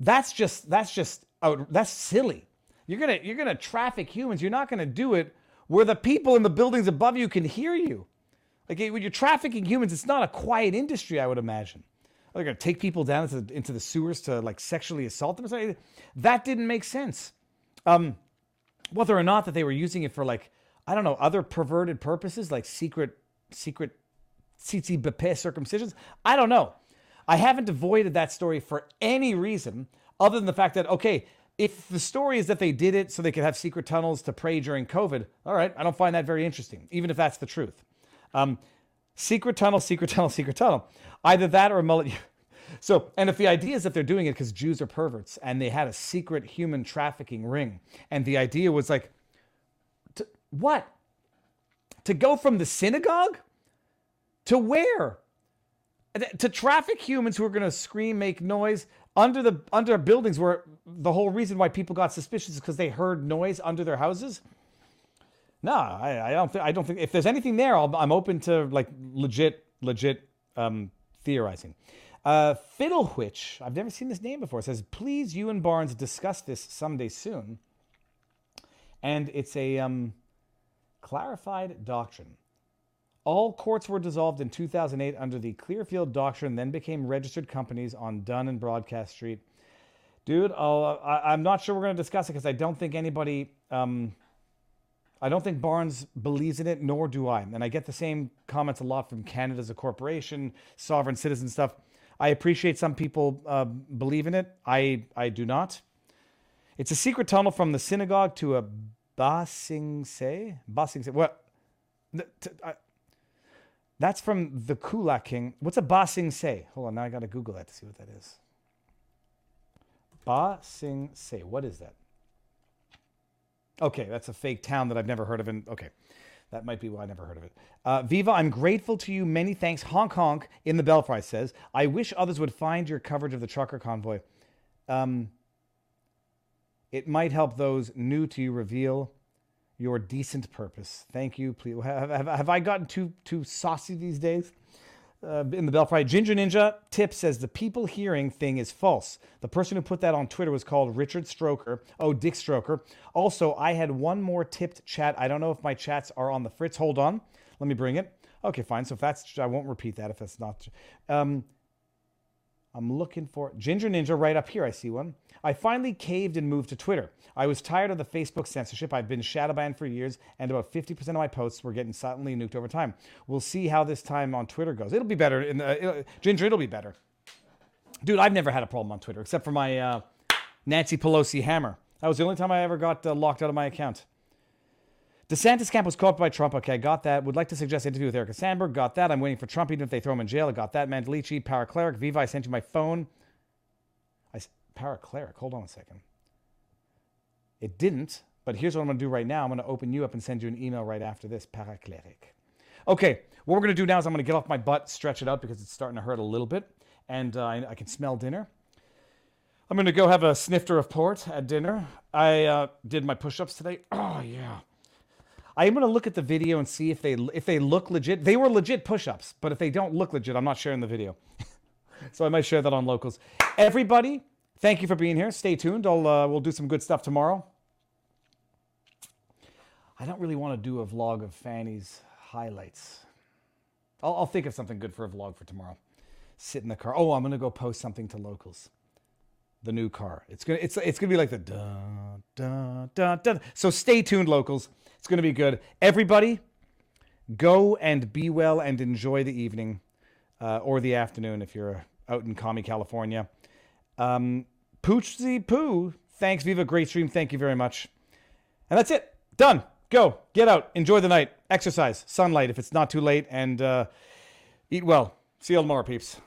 That's just that's just that's silly. You're gonna you're gonna traffic humans. You're not gonna do it where the people in the buildings above you can hear you. Like when you're trafficking humans, it's not a quiet industry. I would imagine. They're gonna take people down into, into the sewers to like sexually assault them. That didn't make sense. Um, whether or not that they were using it for like I don't know other perverted purposes like secret secret tzitzi bepe circumcisions. I don't know. I haven't avoided that story for any reason other than the fact that okay, if the story is that they did it so they could have secret tunnels to pray during COVID, all right, I don't find that very interesting, even if that's the truth. Um, secret tunnel, secret tunnel, secret tunnel. Either that or a mullet. So, and if the idea is that they're doing it because Jews are perverts and they had a secret human trafficking ring, and the idea was like, to, what? To go from the synagogue to where? To traffic humans who are going to scream, make noise under the under buildings where the whole reason why people got suspicious is because they heard noise under their houses. No, I, I don't think I don't think if there's anything there, i am open to like legit legit um, theorizing. Uh, Fiddlewitch, I've never seen this name before, says, please, you and Barnes discuss this someday soon. And it's a um, clarified doctrine. All courts were dissolved in 2008 under the Clearfield Doctrine, then became registered companies on Dun and Bradstreet. Dude, I'll, I, am not sure we're going to discuss it because I don't think anybody, um, I don't think Barnes believes in it, nor do I. And I get the same comments a lot from Canada as a corporation, sovereign citizen stuff. I appreciate some people uh, believe in it. I, I do not. It's a secret tunnel from the synagogue to a Ba Sing Se. Se. What? That's from the Kulak King. What's a Ba Sing Se? Hold on, now I got to Google that to see what that is. Ba Sing Se. What is that? Okay, that's a fake town that I've never heard of. In okay, That might be why I never heard of it. Uh, Viva, I'm grateful to you. Many thanks. Honk honk in the Belfry says, I wish others would find your coverage of the trucker convoy. Um, it might help those new to you reveal your decent purpose. Thank you. Please, have, have, have I gotten too too saucy these days? Uh, in the Belfry, Ginger Ninja tip says the people hearing thing is false. The person who put that on Twitter was called Richard Stroker. Oh, Dick Stroker. Also, I had one more tipped chat. I don't know if my chats are on the fritz. Hold on, let me bring it. Okay, fine. So if that's, I won't repeat that if that's not. Um, I'm looking for Ginger Ninja right up here. I see one. I finally caved and moved to Twitter. I was tired of the Facebook censorship. I've been shadow banned for years, and about 50% of my posts were getting silently nuked over time. We'll see how this time on Twitter goes. It'll be better. In the, it'll, Ginger, it'll be better. Dude, I've never had a problem on Twitter except for my uh, Nancy Pelosi hammer. That was the only time I ever got uh, locked out of my account. DeSantis camp was caught by Trump. Okay, got that. Would like to suggest interview with Erica Sandberg. Got that. I'm waiting for Trump, even if they throw him in jail. I got that. Mandalici, Paracleric, Viva. I sent you my phone. I Paracleric. Hold on a second. It didn't, but here's what I'm going to do right now. I'm going to open you up and send you an email right after this. Paracleric. Okay, what we're going to do now is I'm going to get off my butt, stretch it out because it's starting to hurt a little bit, and uh, I, I can smell dinner. I'm going to go have a snifter of port at dinner. I uh, did my push-ups today. Oh yeah. I am going to look at the video and see if they if they look legit. They were legit push-ups, but if they don't look legit, I'm not sharing the video. so I might share that on locals. Everybody, thank you for being here. Stay tuned. I'll uh, we'll do some good stuff tomorrow. I don't really want to do a vlog of Fani's highlights. I'll, I'll think of something good for a vlog for tomorrow. Sit in the car. Oh, I'm to go post something to locals the new car. It's gonna it's it's gonna be like the da da da da. So stay tuned, locals. It's gonna be good. Everybody, go and be well and enjoy the evening uh, or the afternoon if you're out in Kami, California. Um, Poochsy Poo. Thanks, Viva. Great stream. Thank you very much. And that's it. Done. Go. Get out. Enjoy the night. Exercise. Sunlight if it's not too late. And uh, eat well. See you tomorrow, peeps.